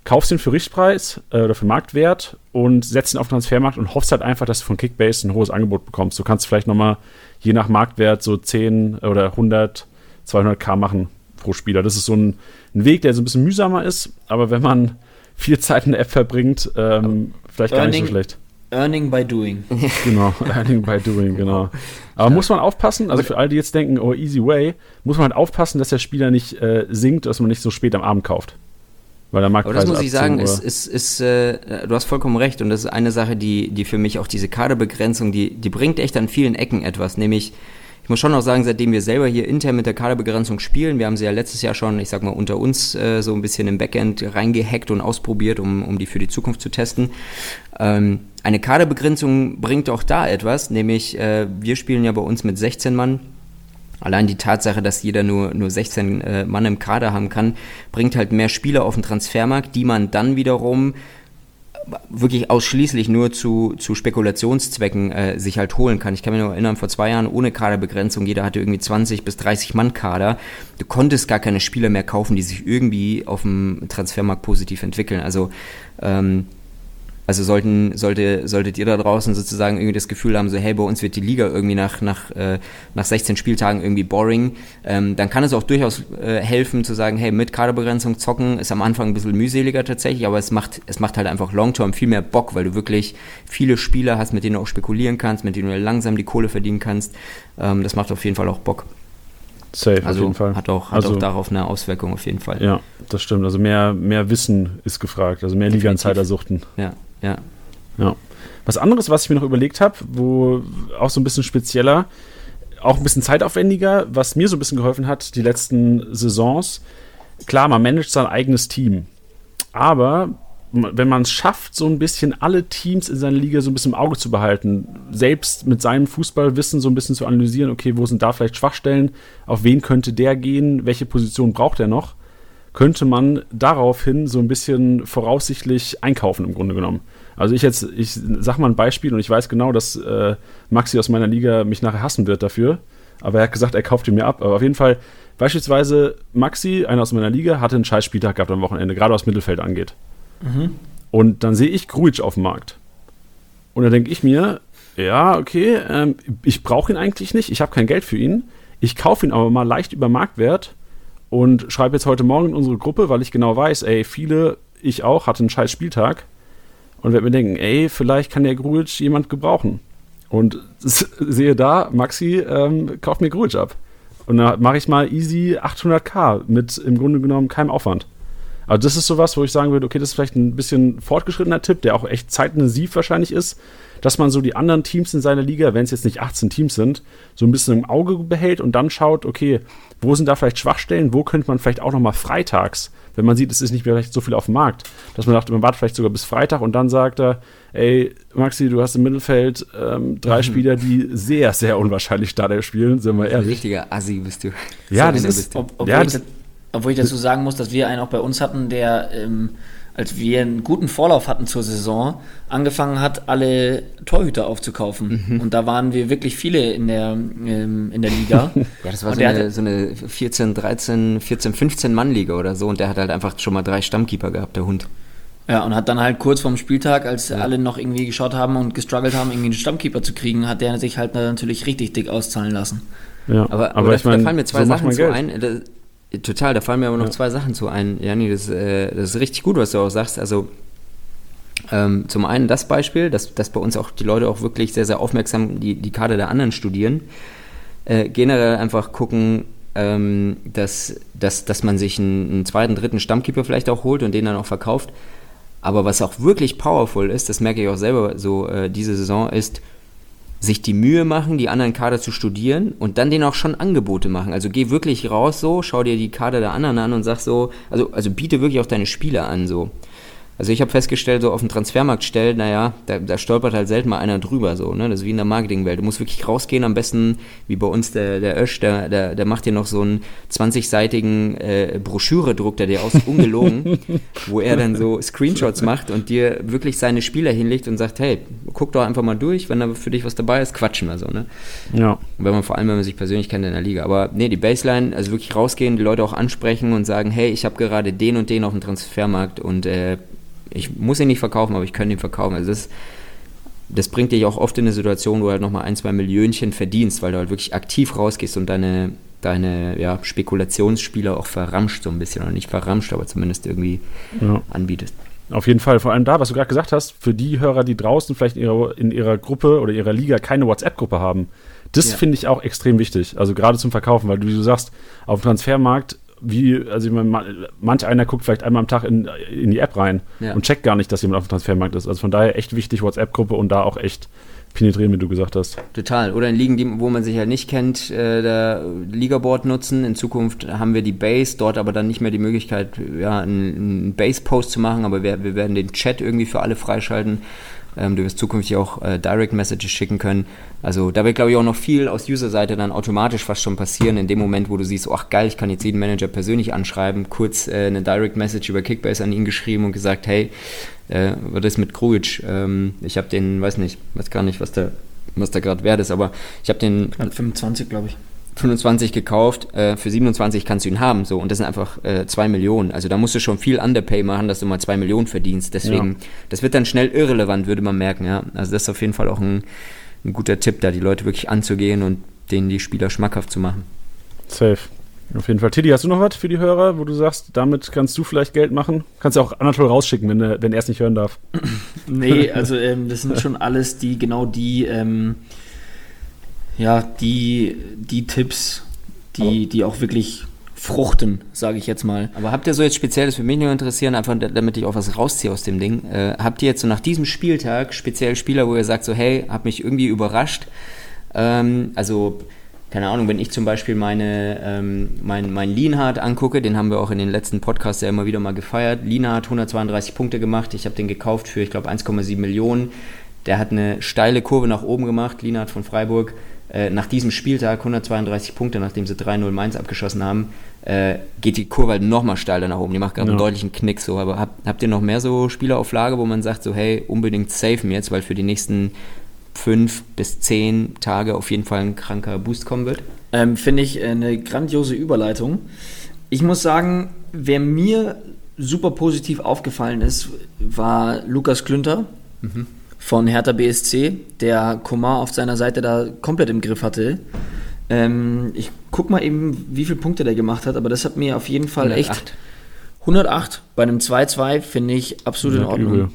kaufst den für Richtpreis äh, oder für Marktwert und setzt ihn auf den Transfermarkt und hoffst halt einfach, dass du von Kickbase ein hohes Angebot bekommst. Du kannst vielleicht nochmal je nach Marktwert so 10 oder 100, 200k machen pro Spieler. Das ist so ein, ein Weg, der so ein bisschen mühsamer ist, aber wenn man viel Zeit in der App verbringt, ähm, vielleicht gar Earning, nicht so schlecht. Earning by doing. Genau, Earning by doing, genau. Aber ja. muss man aufpassen, also für alle, die jetzt denken, oh, easy way, muss man halt aufpassen, dass der Spieler nicht äh, sinkt, dass man nicht so spät am Abend kauft. Weil der Marktpreis Aber das muss ich sagen, ist, ist, ist äh, du hast vollkommen recht. Und das ist eine Sache, die, die für mich auch diese Kaderbegrenzung, die, die bringt echt an vielen Ecken etwas, nämlich ich muss schon auch sagen, seitdem wir selber hier intern mit der Kaderbegrenzung spielen, wir haben sie ja letztes Jahr schon, ich sag mal, unter uns äh, so ein bisschen im Backend reingehackt und ausprobiert, um, um die für die Zukunft zu testen. Ähm, eine Kaderbegrenzung bringt auch da etwas, nämlich äh, wir spielen ja bei uns mit 16 Mann Allein die Tatsache, dass jeder nur, nur 16 äh, Mann im Kader haben kann, bringt halt mehr Spieler auf den Transfermarkt, die man dann wiederum wirklich ausschließlich nur zu, zu Spekulationszwecken äh, sich halt holen kann. Ich kann mich noch erinnern, vor zwei Jahren ohne Kaderbegrenzung, jeder hatte irgendwie 20 bis 30 Mann Kader. Du konntest gar keine Spieler mehr kaufen, die sich irgendwie auf dem Transfermarkt positiv entwickeln. Also ähm, also sollten, sollte, solltet ihr da draußen sozusagen irgendwie das Gefühl haben, so hey, bei uns wird die Liga irgendwie nach, nach, äh, nach 16 Spieltagen irgendwie boring, ähm, dann kann es auch durchaus äh, helfen zu sagen, hey, mit Kaderbegrenzung zocken ist am Anfang ein bisschen mühseliger tatsächlich, aber es macht, es macht halt einfach long-term viel mehr Bock, weil du wirklich viele Spieler hast, mit denen du auch spekulieren kannst, mit denen du langsam die Kohle verdienen kannst. Ähm, das macht auf jeden Fall auch Bock. Safe, also auf jeden Fall. Hat auch, hat also, auch darauf eine Auswirkung auf jeden Fall. Ja, das stimmt. Also mehr, mehr Wissen ist gefragt, also mehr Liga-Insider suchten. Ja, ja. Ja. Was anderes, was ich mir noch überlegt habe, wo auch so ein bisschen spezieller, auch ein bisschen zeitaufwendiger, was mir so ein bisschen geholfen hat, die letzten Saisons. Klar, man managt sein eigenes Team. Aber wenn man es schafft, so ein bisschen alle Teams in seiner Liga so ein bisschen im Auge zu behalten, selbst mit seinem Fußballwissen so ein bisschen zu analysieren, okay, wo sind da vielleicht Schwachstellen, auf wen könnte der gehen, welche Position braucht er noch, könnte man daraufhin so ein bisschen voraussichtlich einkaufen im Grunde genommen. Also ich jetzt, ich sag mal ein Beispiel und ich weiß genau, dass äh, Maxi aus meiner Liga mich nachher hassen wird dafür. Aber er hat gesagt, er kauft ihn mir ab. Aber auf jeden Fall, beispielsweise Maxi, einer aus meiner Liga, hatte einen scheiß Spieltag gehabt am Wochenende, gerade was Mittelfeld angeht. Mhm. Und dann sehe ich Gruitsch auf dem Markt. Und dann denke ich mir, ja, okay, ähm, ich brauche ihn eigentlich nicht, ich habe kein Geld für ihn. Ich kaufe ihn aber mal leicht über Marktwert und schreibe jetzt heute Morgen in unsere Gruppe, weil ich genau weiß, ey, viele, ich auch, hatte einen scheiß Spieltag und werde mir denken, ey, vielleicht kann der Grujic jemand gebrauchen. Und sehe da, Maxi ähm, kauft mir Grujic ab. Und dann mache ich mal easy 800k mit im Grunde genommen keinem Aufwand. Also das ist sowas, wo ich sagen würde, okay, das ist vielleicht ein bisschen fortgeschrittener Tipp, der auch echt zeitintensiv wahrscheinlich ist, dass man so die anderen Teams in seiner Liga, wenn es jetzt nicht 18 Teams sind, so ein bisschen im Auge behält und dann schaut, okay, wo sind da vielleicht Schwachstellen, wo könnte man vielleicht auch nochmal freitags, wenn man sieht, es ist nicht mehr vielleicht so viel auf dem Markt, dass man sagt, man wartet vielleicht sogar bis Freitag und dann sagt er, ey, Maxi, du hast im Mittelfeld ähm, drei mhm. Spieler, die sehr, sehr unwahrscheinlich Starter spielen, sind wir ehrlich. Richtiger Assi bist du. Ja, so das ist, ob, obwohl, ja, das, ich, obwohl ich dazu sagen muss, dass wir einen auch bei uns hatten, der ähm, als wir einen guten Vorlauf hatten zur Saison, angefangen hat, alle Torhüter aufzukaufen. Mhm. Und da waren wir wirklich viele in der, ähm, in der Liga. Ja, das war so eine, so eine 14, 13, 14, 15 Mann-Liga oder so und der hat halt einfach schon mal drei Stammkeeper gehabt, der Hund. Ja, und hat dann halt kurz vorm Spieltag, als alle noch irgendwie geschaut haben und gestruggelt haben, irgendwie einen Stammkeeper zu kriegen, hat der sich halt natürlich richtig dick auszahlen lassen. Ja, Aber, aber, aber ich da, meine, da fallen mir zwei so Sachen zu Geld. ein. Total, da fallen mir aber noch Ja. zwei Sachen zu ein. Jani, das, äh, das ist richtig gut, was du auch sagst. Also ähm, zum einen das Beispiel, dass, dass bei uns auch die Leute auch wirklich sehr, sehr aufmerksam die, die Karte der anderen studieren. Äh, generell einfach gucken, ähm, dass, dass, dass man sich einen, einen zweiten, dritten Stammkeeper vielleicht auch holt und den dann auch verkauft. Aber was auch wirklich powerful ist, das merke ich auch selber so äh, diese Saison, ist, sich die Mühe machen, die anderen Kader zu studieren und dann denen auch schon Angebote machen. Also geh wirklich raus so, schau dir die Kader der anderen an und sag so, also, also biete wirklich auch deine Spieler an so. Also ich habe festgestellt, so auf dem Transfermarkt stellen, naja, da, da stolpert halt selten mal einer drüber so, ne? Das ist wie in der Marketingwelt. Du musst wirklich rausgehen, am besten, wie bei uns der, der Ösch, der, der, der macht dir noch so einen 20-seitigen äh, Broschüre-Druck, der dir aus ungelogen, wo er dann so Screenshots macht und dir wirklich seine Spieler hinlegt und sagt, hey, guck doch einfach mal durch, wenn da für dich was dabei ist, quatschen wir so, ne? Ja. Wenn man vor allem, wenn man sich persönlich kennt in der Liga. Aber nee, die Baseline, also wirklich rausgehen, die Leute auch ansprechen und sagen, hey, ich habe gerade den und den auf dem Transfermarkt und äh, ich muss ihn nicht verkaufen, aber ich kann ihn verkaufen. Also das, das bringt dich auch oft in eine Situation, wo du halt nochmal ein, zwei Millionchen verdienst, weil du halt wirklich aktiv rausgehst und deine, deine ja, Spekulationsspieler auch verramscht so ein bisschen. Oder nicht verramscht, aber zumindest irgendwie Ja. anbietest. Auf jeden Fall. Vor allem da, was du gerade gesagt hast, für die Hörer, die draußen vielleicht in ihrer, in ihrer Gruppe oder ihrer Liga keine WhatsApp-Gruppe haben, das Ja. finde ich auch extrem wichtig. Also gerade zum Verkaufen, weil du, wie du sagst, auf dem Transfermarkt, wie, also ich meine, ma- manch einer guckt vielleicht einmal am Tag in, in die App rein Ja. und checkt gar nicht, dass jemand auf dem Transfermarkt ist. Also von daher echt wichtig, WhatsApp-Gruppe und da auch echt penetrieren, wie du gesagt hast. Total. Oder in Ligen, die, wo man sich halt nicht kennt, äh, der Ligaboard nutzen. In Zukunft haben wir die Base, dort aber dann nicht mehr die Möglichkeit, ja, einen, einen Base-Post zu machen, aber wir, wir werden den Chat irgendwie für alle freischalten. Ähm, du wirst zukünftig auch äh, Direct Messages schicken können. Also da wird, glaube ich, auch noch viel aus User-Seite dann automatisch fast schon passieren, in dem Moment, wo du siehst, oh, ach geil, ich kann jetzt jeden Manager persönlich anschreiben, kurz äh, eine Direct Message über Kickbase an ihn geschrieben und gesagt, hey, äh, was ist mit Krujic? Ähm, ich habe den, weiß nicht, weiß gar nicht, was der, was da gerade wert ist, aber ich habe den Hat 25, glaube ich. 25 gekauft, äh, für 27 kannst du ihn haben, so, und das sind einfach äh, 2 Millionen. Also da musst du schon viel Underpay machen, dass du mal 2 Millionen verdienst. Deswegen, Ja. das wird dann schnell irrelevant, würde man merken, ja. Also das ist auf jeden Fall auch ein, ein guter Tipp, da die Leute wirklich anzugehen und denen die Spieler schmackhaft zu machen. Safe. Auf jeden Fall. Tiddy, hast du noch was für die Hörer, wo du sagst, damit kannst du vielleicht Geld machen? Kannst ja auch Anatol rausschicken, wenn, er- wenn er es nicht hören darf. Nee, also ähm, das sind schon alles die, genau die, ähm, ja, die, die Tipps, die, die auch wirklich fruchten, sage ich jetzt mal. Aber habt ihr so jetzt speziell, das würde mich nur interessieren, einfach da- damit ich auch was rausziehe aus dem Ding, äh, habt ihr jetzt so nach diesem Spieltag speziell Spieler, wo ihr sagt so, hey, hab mich irgendwie überrascht, ähm, also keine Ahnung, wenn ich zum Beispiel meine, ähm, mein, mein Lienhardt angucke, den haben wir auch in den letzten Podcasts ja immer wieder mal gefeiert. Lienhardt 132 Punkte gemacht, ich habe den gekauft für, ich glaube, 1,7 Millionen. Der hat eine steile Kurve nach oben gemacht, Lienhardt von Freiburg. Äh, nach diesem Spieltag 132 Punkte, nachdem sie 3-0 Mainz abgeschossen haben, äh, geht die Kurve halt nochmal steiler nach oben. Die macht gerade einen Ja. deutlichen Knick so. Aber habt, habt ihr noch mehr so Spieler auf Lager, wo man sagt so, hey, unbedingt safen jetzt, weil für die nächsten fünf bis zehn Tage auf jeden Fall ein kranker Boost kommen wird? Ähm, Finde ich eine grandiose Überleitung. Ich muss sagen, wer mir super positiv aufgefallen ist, war Lukas Klünter von Hertha BSC, der Komar auf seiner Seite da komplett im Griff hatte. Ähm, ich guck mal eben, wie viele Punkte der gemacht hat, aber das hat mir auf jeden Fall echt 108. 108 bei einem 2-2 finde ich absolut in Ordnung.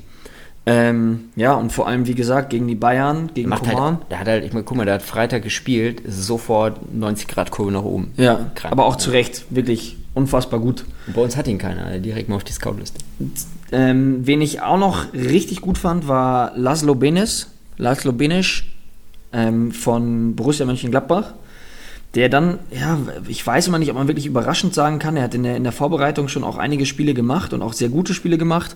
Ähm, ja, und vor allem, wie gesagt, gegen die Bayern, gegen Macht Coman. halt, der hat halt, ich meine, guck mal, der hat Freitag gespielt, ist sofort 90 Grad Kurve nach oben. ja, Krank. aber auch zu Recht, wirklich unfassbar gut. Und bei uns hat ihn keiner, direkt mal auf die Scoutliste. Ähm, wen ich auch noch richtig gut fand, war Laszlo Benes, Laszlo Benes ähm, von Borussia Mönchengladbach. Der dann, ja, ich weiß immer nicht, ob man wirklich überraschend sagen kann. Er hat in der, in der Vorbereitung schon auch einige Spiele gemacht und auch sehr gute Spiele gemacht.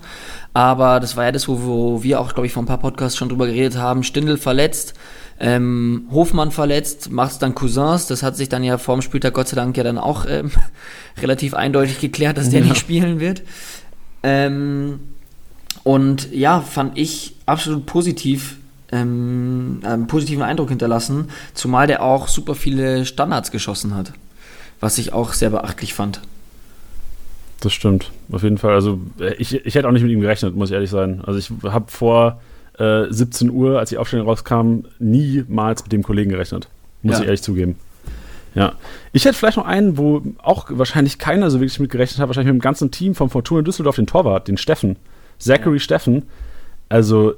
Aber das war ja das, wo, wo wir auch, glaube ich, vor ein paar Podcasts schon drüber geredet haben. Stindl verletzt, ähm, Hofmann verletzt, macht es dann Cousins. Das hat sich dann ja vorm Spieltag Gott sei Dank ja dann auch ähm, relativ eindeutig geklärt, dass der nicht spielen wird. Ähm, Und ja, fand ich absolut positiv, ähm, einen positiven Eindruck hinterlassen, zumal der auch super viele Standards geschossen hat, was ich auch sehr beachtlich fand. Das stimmt, auf jeden Fall. Also äh, ich, ich hätte auch nicht mit ihm gerechnet, muss ich ehrlich sein. Also ich habe vor äh, 17 Uhr, als die Aufstellung rauskam, niemals mit dem Kollegen gerechnet. Muss Ja. ich ehrlich zugeben. Ja. Ich hätte vielleicht noch einen, wo auch wahrscheinlich keiner so wirklich mit gerechnet hat, wahrscheinlich mit dem ganzen Team von Fortuna Düsseldorf, den Torwart, den Steffen. Zachary Steffen. Also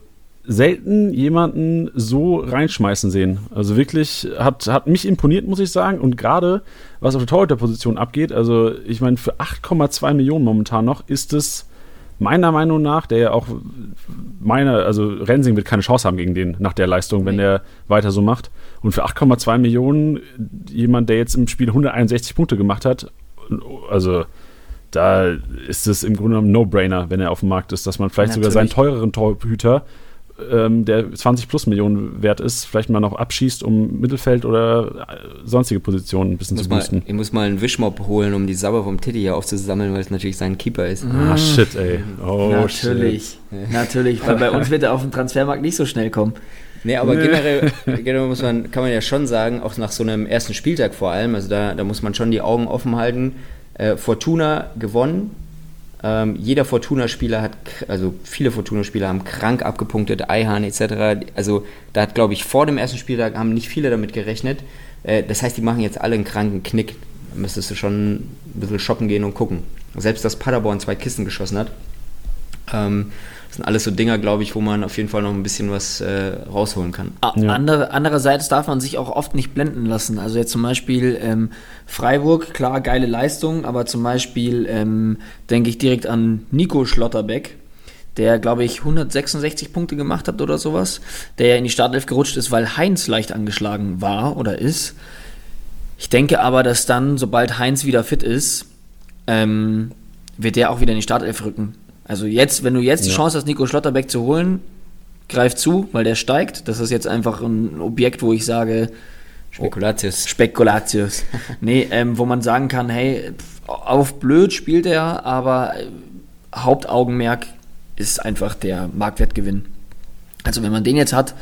selten jemanden so reinschmeißen sehen. Also wirklich hat, hat mich imponiert, muss ich sagen. Und gerade was auf der Torhüterposition abgeht, also ich meine, für 8,2 Millionen momentan noch ist es meiner Meinung nach, der ja auch meiner, also Rensing wird keine Chance haben gegen den nach der Leistung, wenn Nee. der weiter so macht. Und für 8,2 Millionen jemand, der jetzt im Spiel 161 Punkte gemacht hat, also da ist es im Grunde genommen ein No-Brainer, wenn er auf dem Markt ist, dass man vielleicht sogar seinen Natürlich. teureren Torhüter, ähm, der 20 plus Millionen wert ist, vielleicht mal noch abschießt, um Mittelfeld oder äh, sonstige Positionen ein bisschen Muss zu mal, boosten. ich muss mal einen Wischmopp holen, um die Sabber vom Titty hier aufzusammeln, weil es natürlich sein Keeper ist. Ah, shit, ey. Oh, natürlich, natürlich, weil bei uns wird er auf dem Transfermarkt nicht so schnell kommen. Nee, aber generell, generell muss man, kann man ja schon sagen, auch nach so einem ersten Spieltag vor allem, also da, da muss man schon die Augen offen halten. Äh, Fortuna gewonnen. Ähm, jeder Fortuna-Spieler hat, also viele Fortuna-Spieler haben krank abgepunktet, Eihahn etc. Also da hat, glaube ich, vor dem ersten Spieltag haben nicht viele damit gerechnet. Äh, das heißt, die machen jetzt alle einen kranken Knick. Da müsstest du schon ein bisschen shoppen gehen und gucken. Selbst dass Paderborn zwei Kisten geschossen hat. Ähm, das sind alles so Dinger, glaube ich, wo man auf jeden Fall noch ein bisschen was äh, rausholen kann. Ja. Andere, andererseits darf man sich auch oft nicht blenden lassen. Also jetzt zum Beispiel ähm, Freiburg, klar, geile Leistung, aber zum Beispiel ähm, denke ich direkt an Nico Schlotterbeck, der, glaube ich, 166 Punkte gemacht hat oder sowas, der ja in die Startelf gerutscht ist, weil Heinz leicht angeschlagen war oder ist. Ich denke aber, dass dann, sobald Heinz wieder fit ist, ähm, wird der auch wieder in die Startelf rücken. Also jetzt, wenn du jetzt die Ja. Chance hast, Nico Schlotterbeck zu holen, greif zu, weil der steigt. Das ist jetzt einfach ein Objekt, wo ich sage, Spekulatius. Spekulatius. nee, ähm, wo man sagen kann, hey, auf blöd spielt er, aber äh, Hauptaugenmerk ist einfach der Marktwertgewinn. Also wenn man den jetzt hat,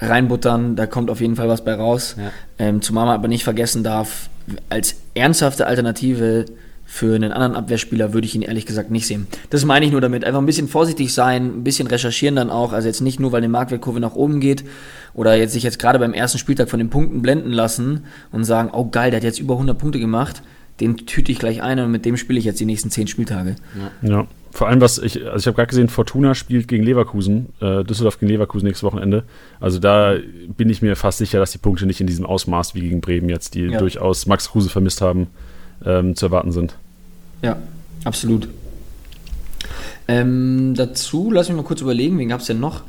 reinbuttern, da kommt auf jeden Fall was bei raus. Ja. Ähm, zumal man aber nicht vergessen darf, als ernsthafte Alternative für einen anderen Abwehrspieler würde ich ihn ehrlich gesagt nicht sehen. Das meine ich nur damit. Einfach ein bisschen vorsichtig sein, ein bisschen recherchieren dann auch. Also jetzt nicht nur, weil die Marktwertkurve nach oben geht oder jetzt sich jetzt gerade beim ersten Spieltag von den Punkten blenden lassen und sagen, oh geil, der hat jetzt über 100 Punkte gemacht, den tüte ich gleich ein und mit dem spiele ich jetzt die nächsten 10 Spieltage. Ja, vor allem was ich, also ich habe gerade gesehen, Fortuna spielt gegen Leverkusen, äh, Düsseldorf gegen Leverkusen nächstes Wochenende. Also da bin ich mir fast sicher, dass die Punkte nicht in diesem Ausmaß wie gegen Bremen jetzt, die Ja. durchaus Max Kruse vermisst haben, ähm, zu erwarten sind. Ja, absolut. Ähm, dazu, lass mich mal kurz überlegen, wen gab es denn noch?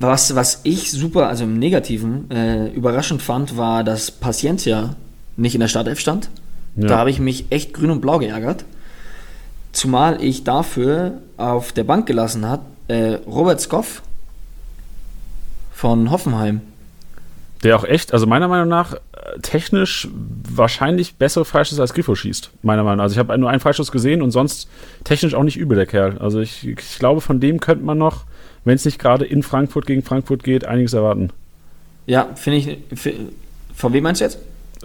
Was, was ich super, also im Negativen, äh, überraschend fand, war, dass Paciencia nicht in der Startelf stand. Ja. Da habe ich mich echt grün und blau geärgert. Zumal ich dafür auf der Bank gelassen hat äh, Robert Skoff von Hoffenheim. Der auch echt, also meiner Meinung nach, äh, technisch wahrscheinlich bessere Freischüsse als Griffo schießt. Meiner Meinung nach. Also ich habe nur einen Freistoß gesehen und sonst technisch auch nicht übel, der Kerl. Also ich, ich glaube, von dem könnte man noch, wenn es nicht gerade in Frankfurt gegen Frankfurt geht, einiges erwarten. Ja, finde ich. Von wem meinst du jetzt?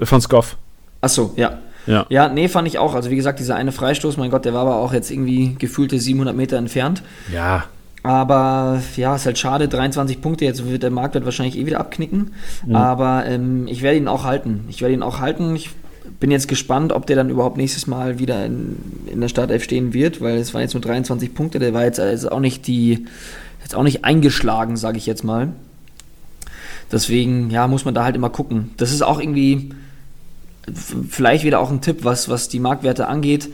Von Skoff. Achso, ja. Ja. Ja, nee, fand ich auch. Also wie gesagt, dieser eine Freistoß, mein Gott, der war aber auch jetzt irgendwie gefühlte 700 Meter entfernt. Ja. Aber ja, ist halt schade, 23 Punkte, jetzt wird der Marktwert wahrscheinlich eh wieder abknicken. Aber ähm, ich werde ihn auch halten. Ich werde ihn auch halten. Ich bin jetzt gespannt, ob der dann überhaupt nächstes Mal wieder in, in der Startelf stehen wird, weil es waren jetzt nur 23 Punkte. Der war jetzt also auch nicht die, jetzt auch nicht eingeschlagen, sage ich jetzt mal. Deswegen, ja, muss man da halt immer gucken. Das ist auch irgendwie vielleicht wieder auch ein Tipp, was, was die Marktwerte angeht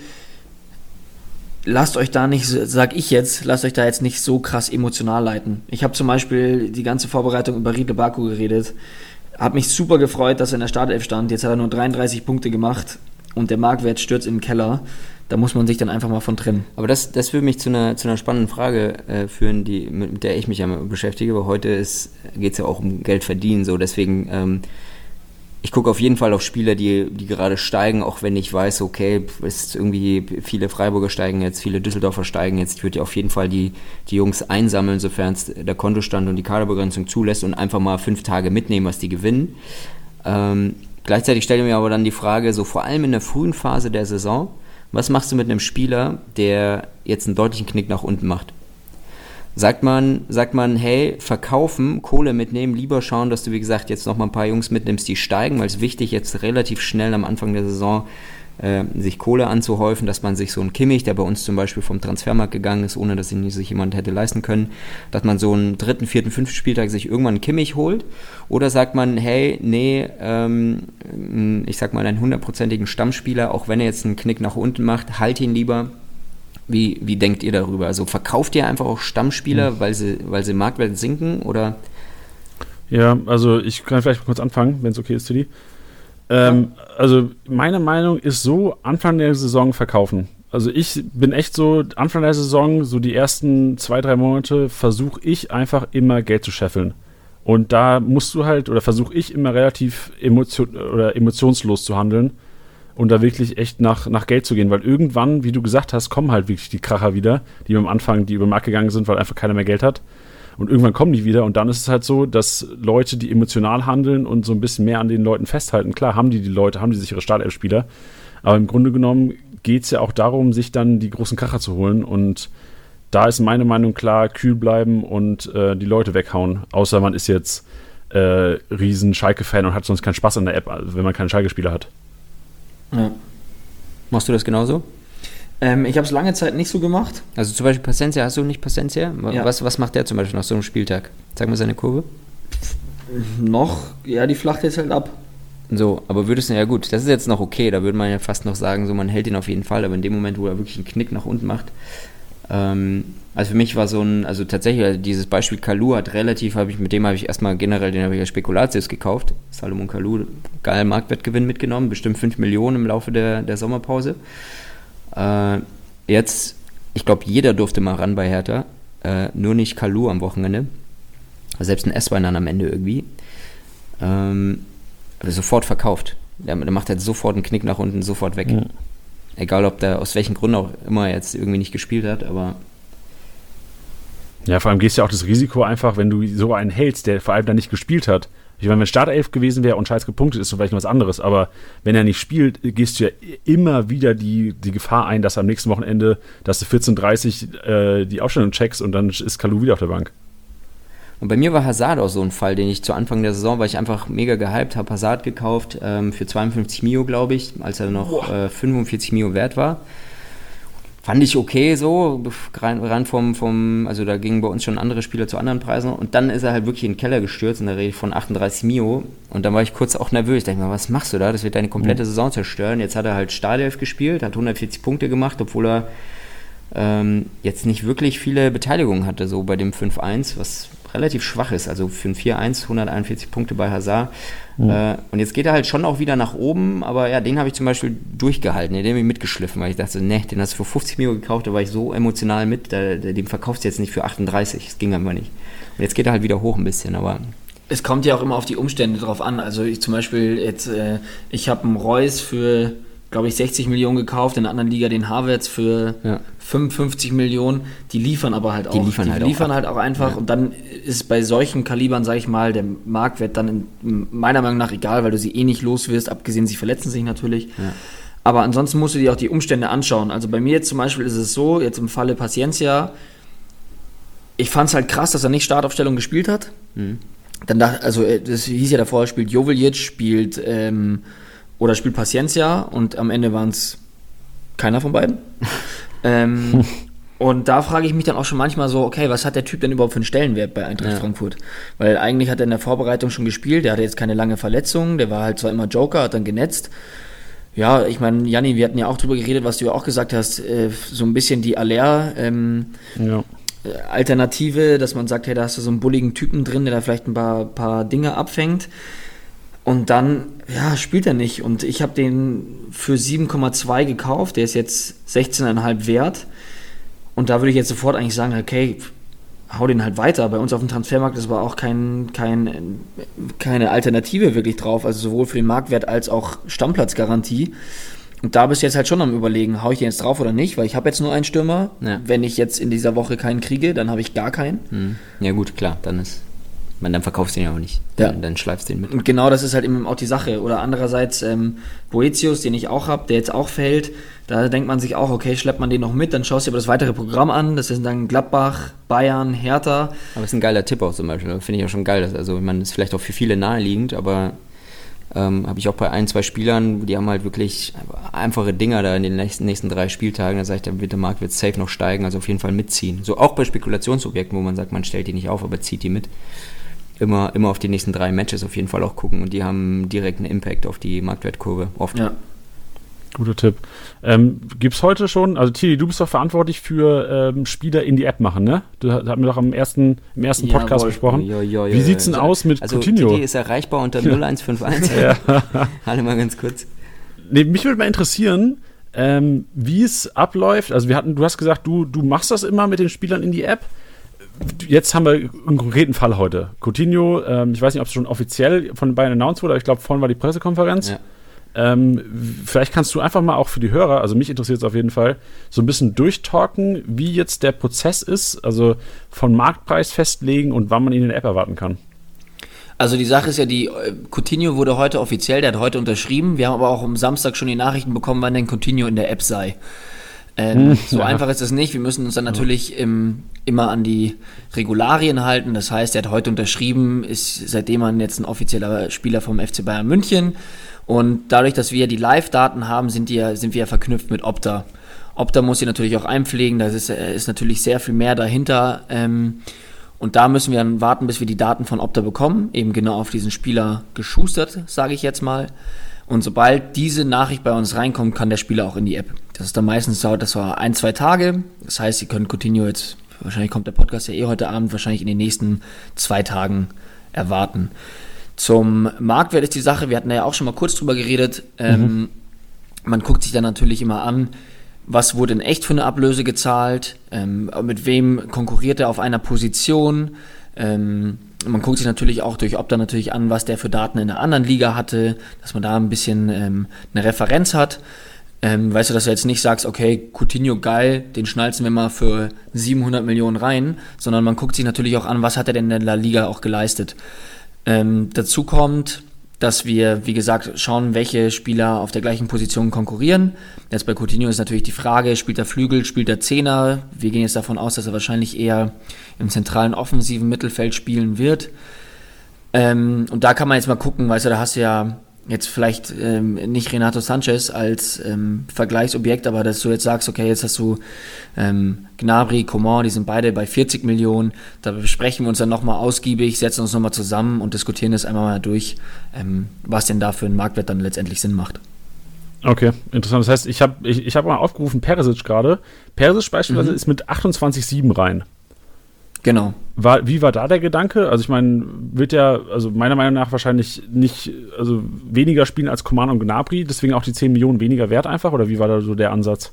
lasst euch da nicht, sag ich jetzt, lasst euch da jetzt nicht so krass emotional leiten. Ich habe zum Beispiel die ganze Vorbereitung über Riedle Baku geredet. Hat mich super gefreut, dass er in der Startelf stand. Jetzt hat er nur 33 Punkte gemacht und der Marktwert stürzt in den Keller. Da muss man sich dann einfach mal von trennen. Aber das, das würde mich zu einer, zu einer spannenden Frage äh, führen, die, mit, der ich mich ja beschäftige, weil heute geht es ja auch um Geld verdienen. So. Deswegen, ähm, ich gucke auf jeden Fall auf Spieler, die, die gerade steigen, auch wenn ich weiß, okay, ist irgendwie viele Freiburger steigen jetzt, viele Düsseldorfer steigen jetzt. Ich würde ja auf jeden Fall die, die Jungs einsammeln, sofern es der Kontostand und die Kaderbegrenzung zulässt und einfach mal fünf Tage mitnehmen, was die gewinnen. Ähm, gleichzeitig stelle ich mir aber dann die Frage, so vor allem in der frühen Phase der Saison, was machst du mit einem Spieler, der jetzt einen deutlichen Knick nach unten macht? Sagt man, sagt man, hey, verkaufen, Kohle mitnehmen, lieber schauen, dass du, wie gesagt, jetzt noch mal ein paar Jungs mitnimmst, die steigen, weil es wichtig jetzt relativ schnell am Anfang der Saison äh, sich Kohle anzuhäufen, dass man sich so einen Kimmich, der bei uns zum Beispiel vom Transfermarkt gegangen ist, ohne dass ihn sich jemand hätte leisten können, dass man so einen dritten, vierten, fünften Spieltag sich irgendwann einen Kimmich holt? Oder sagt man, hey, nee, ähm, ich sag mal, einen hundertprozentigen Stammspieler, auch wenn er jetzt einen Knick nach unten macht, halt ihn lieber, wie, wie denkt ihr darüber? Also verkauft ihr einfach auch Stammspieler, mhm. weil sie, weil sie Marktwert sinken oder? Ja, also ich kann vielleicht kurz anfangen, wenn es okay ist, Tilly. Ähm, ja. Also meine Meinung ist so, Anfang der Saison verkaufen. Also ich bin echt so, Anfang der Saison, so die ersten zwei, drei Monate, versuche ich einfach immer Geld zu scheffeln. Und da musst du halt, oder versuche ich immer relativ emotion oder emotionslos zu handeln und da wirklich echt nach, nach Geld zu gehen, weil irgendwann, wie du gesagt hast, kommen halt wirklich die Kracher wieder, die am Anfang, die über den Markt gegangen sind, weil einfach keiner mehr Geld hat. Und irgendwann kommen die wieder und dann ist es halt so, dass Leute, die emotional handeln und so ein bisschen mehr an den Leuten festhalten, klar haben die die Leute, haben die sichere Startelf-Spieler, aber im Grunde genommen geht es ja auch darum, sich dann die großen Kracher zu holen und da ist meine Meinung klar, kühl bleiben und äh, die Leute weghauen, außer man ist jetzt äh, riesen Schalke-Fan und hat sonst keinen Spaß an der App, wenn man keinen Schalke-Spieler hat. Ja. Machst du das genauso? Ähm, ich habe es lange Zeit nicht so gemacht. Also zum Beispiel Pacencia, hast du nicht Pacencia? Ja. Was, was macht der zum Beispiel nach so einem Spieltag? Sag mal seine Kurve. Noch, ja, die flacht jetzt halt ab. So, aber würdest du, ja gut, das ist jetzt noch okay, da würde man ja fast noch sagen, so man hält ihn auf jeden Fall, aber in dem Moment, wo er wirklich einen Knick nach unten macht, ähm, also für mich war so ein, also tatsächlich, also dieses Beispiel Kalu hat relativ, habe ich, mit dem habe ich erstmal generell, den habe ich ja Spekulatius gekauft. Salomon Kalu, geil Marktwertgewinn mitgenommen, bestimmt 5 Millionen im Laufe der, der Sommerpause. Äh, jetzt, ich glaube, jeder durfte mal ran bei Hertha, äh, nur nicht Kalu am Wochenende. Selbst ein S-Wein dann am Ende irgendwie. Ähm, sofort verkauft. Der, der, macht halt sofort einen Knick nach unten, sofort weg. Mhm. Egal, ob der aus welchen Gründen auch immer jetzt irgendwie nicht gespielt hat, aber ja, vor allem gehst du ja auch das Risiko einfach, wenn du so einen hältst, der vor allem dann nicht gespielt hat. Ich meine, wenn Startelf gewesen wäre und scheiß gepunktet ist, so vielleicht noch was anderes. Aber wenn er nicht spielt, gehst du ja immer wieder die, die Gefahr ein, dass am nächsten Wochenende, dass du 14.30 äh, die Aufstellung checkst und dann ist Kalu wieder auf der Bank. Und bei mir war Hazard auch so ein Fall, den ich zu Anfang der Saison, weil ich einfach mega gehypt habe, Hazard gekauft ähm, für 52 Mio, glaube ich, als er noch äh, 45 Mio wert war. Fand ich okay so, rein, rein vom, vom, also da gingen bei uns schon andere Spieler zu anderen Preisen und dann ist er halt wirklich in den Keller gestürzt und da rede ich von 38 Mio und dann war ich kurz auch nervös, dachte ich mir, was machst du da, das wird deine komplette mhm. Saison zerstören. Jetzt hat er halt Startelf gespielt, hat 140 Punkte gemacht, obwohl er ähm, jetzt nicht wirklich viele Beteiligungen hatte, so bei dem 5-1, was relativ schwach ist. Also für ein 4-1, 141 Punkte bei Hazard. Mhm. Äh, und jetzt geht er halt schon auch wieder nach oben, aber ja, den habe ich zum Beispiel durchgehalten, den habe ich mitgeschliffen, weil ich dachte, ne, den hast du für 50 Millionen gekauft, da war ich so emotional mit, da, den verkaufst du jetzt nicht für 38, das ging einfach nicht. Und jetzt geht er halt wieder hoch ein bisschen, aber es kommt ja auch immer auf die Umstände drauf an. Also ich zum Beispiel jetzt, äh, ich habe einen Reus für glaube ich, 60 Millionen gekauft, in der anderen Liga den Harvards für ja. 55 Millionen. Die liefern aber halt auch. Die liefern, die halt, liefern auch halt auch einfach. Ja. Und dann ist bei solchen Kalibern, sage ich mal, der Marktwert dann in, meiner Meinung nach egal, weil du sie eh nicht los wirst, abgesehen, sie verletzen sich natürlich. Ja. Aber ansonsten musst du dir auch die Umstände anschauen. Also bei mir zum Beispiel ist es so, jetzt im Falle Paciencia, ich fand es halt krass, dass er nicht Startaufstellung gespielt hat. Mhm. Dann dachte, also äh, das hieß ja davor, spielt Joveljic, spielt ähm, oder spielt Paciencia und am Ende waren es keiner von beiden. ähm, und da frage ich mich dann auch schon manchmal so, okay, was hat der Typ denn überhaupt für einen Stellenwert bei Eintracht ja. Frankfurt? Weil eigentlich hat er in der Vorbereitung schon gespielt, der hatte jetzt keine lange Verletzung, der war halt zwar immer Joker, hat dann genetzt. Ja, ich meine, Janni, wir hatten ja auch drüber geredet, was du ja auch gesagt hast, äh, so ein bisschen die Aller ähm, ja. Alternative, dass man sagt, hey, da hast du so einen bulligen Typen drin, der da vielleicht ein paar, paar Dinge abfängt. Und dann, ja, spielt er nicht. Und ich habe den für 7,2 gekauft. Der ist jetzt 16,5 wert. Und da würde ich jetzt sofort eigentlich sagen, okay, hau den halt weiter. Bei uns auf dem Transfermarkt ist aber auch kein, kein, keine Alternative wirklich drauf, also sowohl für den Marktwert als auch Stammplatzgarantie. Und da bist du jetzt halt schon am überlegen, hau ich den jetzt drauf oder nicht, weil ich habe jetzt nur einen Stürmer. Ja. Wenn ich jetzt in dieser Woche keinen kriege, dann habe ich gar keinen. Hm. Ja gut, klar, dann ist. Man, dann verkaufst du den ja auch nicht. Ja. Dann, dann schleifst du den mit. Und genau das ist halt eben auch die Sache. Oder andererseits ähm, Boetius, den ich auch habe, der jetzt auch fällt, da denkt man sich auch, okay, schleppt man den noch mit, dann schaust du dir aber das weitere Programm an. Das ist dann Gladbach, Bayern, Hertha. Aber ist ein geiler Tipp auch zum Beispiel. Finde ich auch schon geil. Dass, also, ich meine, ist vielleicht auch für viele naheliegend, aber ähm, habe ich auch bei ein, zwei Spielern, die haben halt wirklich einfache Dinger da in den nächsten, nächsten drei Spieltagen. Da sage ich, der, wird der Markt wird safe noch steigen, also auf jeden Fall mitziehen. So auch bei Spekulationsobjekten, wo man sagt, man stellt die nicht auf, aber zieht die mit. Immer, immer auf die nächsten drei Matches auf jeden Fall auch gucken und die haben direkt einen Impact auf die Marktwertkurve oft. Ja. Guter Tipp. Ähm, Gibt es heute schon, also Tili, du bist doch verantwortlich für ähm, Spieler in die App machen, ne? Du das hatten wir doch im ersten, im ersten Jawohl. Podcast besprochen. Jo, jo, jo, Wie sieht's denn aus mit also, Coutinho? TD ist erreichbar unter 0151. Ja. Alle mal ganz kurz. Nee, mich würde mal interessieren, ähm, wie es abläuft. Also wir hatten, du hast gesagt, du, du machst das immer mit den Spielern in die App. Jetzt haben wir einen konkreten Fall heute. Coutinho, ähm, ich weiß nicht, ob es schon offiziell von Bayern announced wurde, aber ich glaube, vorhin war die Pressekonferenz. Ja. Ähm, vielleicht kannst du einfach mal auch für die Hörer, also mich interessiert es auf jeden Fall, so ein bisschen durchtalken, wie jetzt der Prozess ist, also von Marktpreis festlegen und wann man ihn in der App erwarten kann. Also die Sache ist ja, die äh, Coutinho wurde heute offiziell, der hat heute unterschrieben. Wir haben aber auch am Samstag schon die Nachrichten bekommen, wann denn Coutinho in der App sei. Ähm, so ja. einfach ist es nicht. Wir müssen uns dann natürlich im, immer an die Regularien halten. Das heißt, er hat heute unterschrieben, ist seitdem ein jetzt ein offizieller Spieler vom FC Bayern München. Und dadurch, dass wir die Live-Daten haben, sind, die ja, sind wir ja verknüpft mit Opta. Opta muss sie natürlich auch einpflegen, da ist, äh, ist natürlich sehr viel mehr dahinter. Ähm, und da müssen wir dann warten, bis wir die Daten von Opta bekommen, eben genau auf diesen Spieler geschustert, sage ich jetzt mal. Und sobald diese Nachricht bei uns reinkommt, kann der Spieler auch in die App. Das ist dann meistens dauert das so ein, zwei Tage. Das heißt, Sie können Coutinho jetzt, wahrscheinlich kommt der Podcast ja eh heute Abend, wahrscheinlich in den nächsten zwei Tagen erwarten. Zum Marktwert ist die Sache, wir hatten da ja auch schon mal kurz drüber geredet. Ähm, man guckt sich dann natürlich immer an, was wurde in echt für eine Ablöse gezahlt, ähm, mit wem konkurriert er auf einer Position. Ähm, man guckt sich natürlich auch durch Opta natürlich an, was der für Daten in der anderen Liga hatte, dass man da ein bisschen ähm, eine Referenz hat. Ähm, weißt du, dass du jetzt nicht sagst, okay, Coutinho geil, den schnalzen wir mal für 700 Millionen rein, sondern man guckt sich natürlich auch an, was hat er denn in der Liga auch geleistet. Ähm, dazu kommt, dass wir, wie gesagt, schauen, welche Spieler auf der gleichen Position konkurrieren. Jetzt bei Coutinho ist natürlich die Frage, spielt er Flügel, spielt er Zehner? Wir gehen jetzt davon aus, dass er wahrscheinlich eher im zentralen offensiven Mittelfeld spielen wird. Ähm, und da kann man jetzt mal gucken, weißt du, da hast du ja jetzt vielleicht ähm, nicht Renato Sanchez als ähm, Vergleichsobjekt, aber dass du jetzt sagst, okay, jetzt hast du ähm, Gnabry, Coman, die sind beide bei 40 Millionen, da besprechen wir uns dann nochmal ausgiebig, setzen uns nochmal zusammen und diskutieren das einmal mal durch, ähm, was denn da für einen Marktwert dann letztendlich Sinn macht. Okay, interessant. Das heißt, ich habe ich, ich hab mal aufgerufen, Perisic gerade. Perisic beispielsweise Mhm. ist mit 28,7 rein. Genau. War, wie war da der Gedanke? Also ich meine, wird ja, also meiner Meinung nach wahrscheinlich nicht, also weniger spielen als Coman und Gnabry, deswegen auch die 10 Millionen weniger wert einfach, oder wie war da so der Ansatz?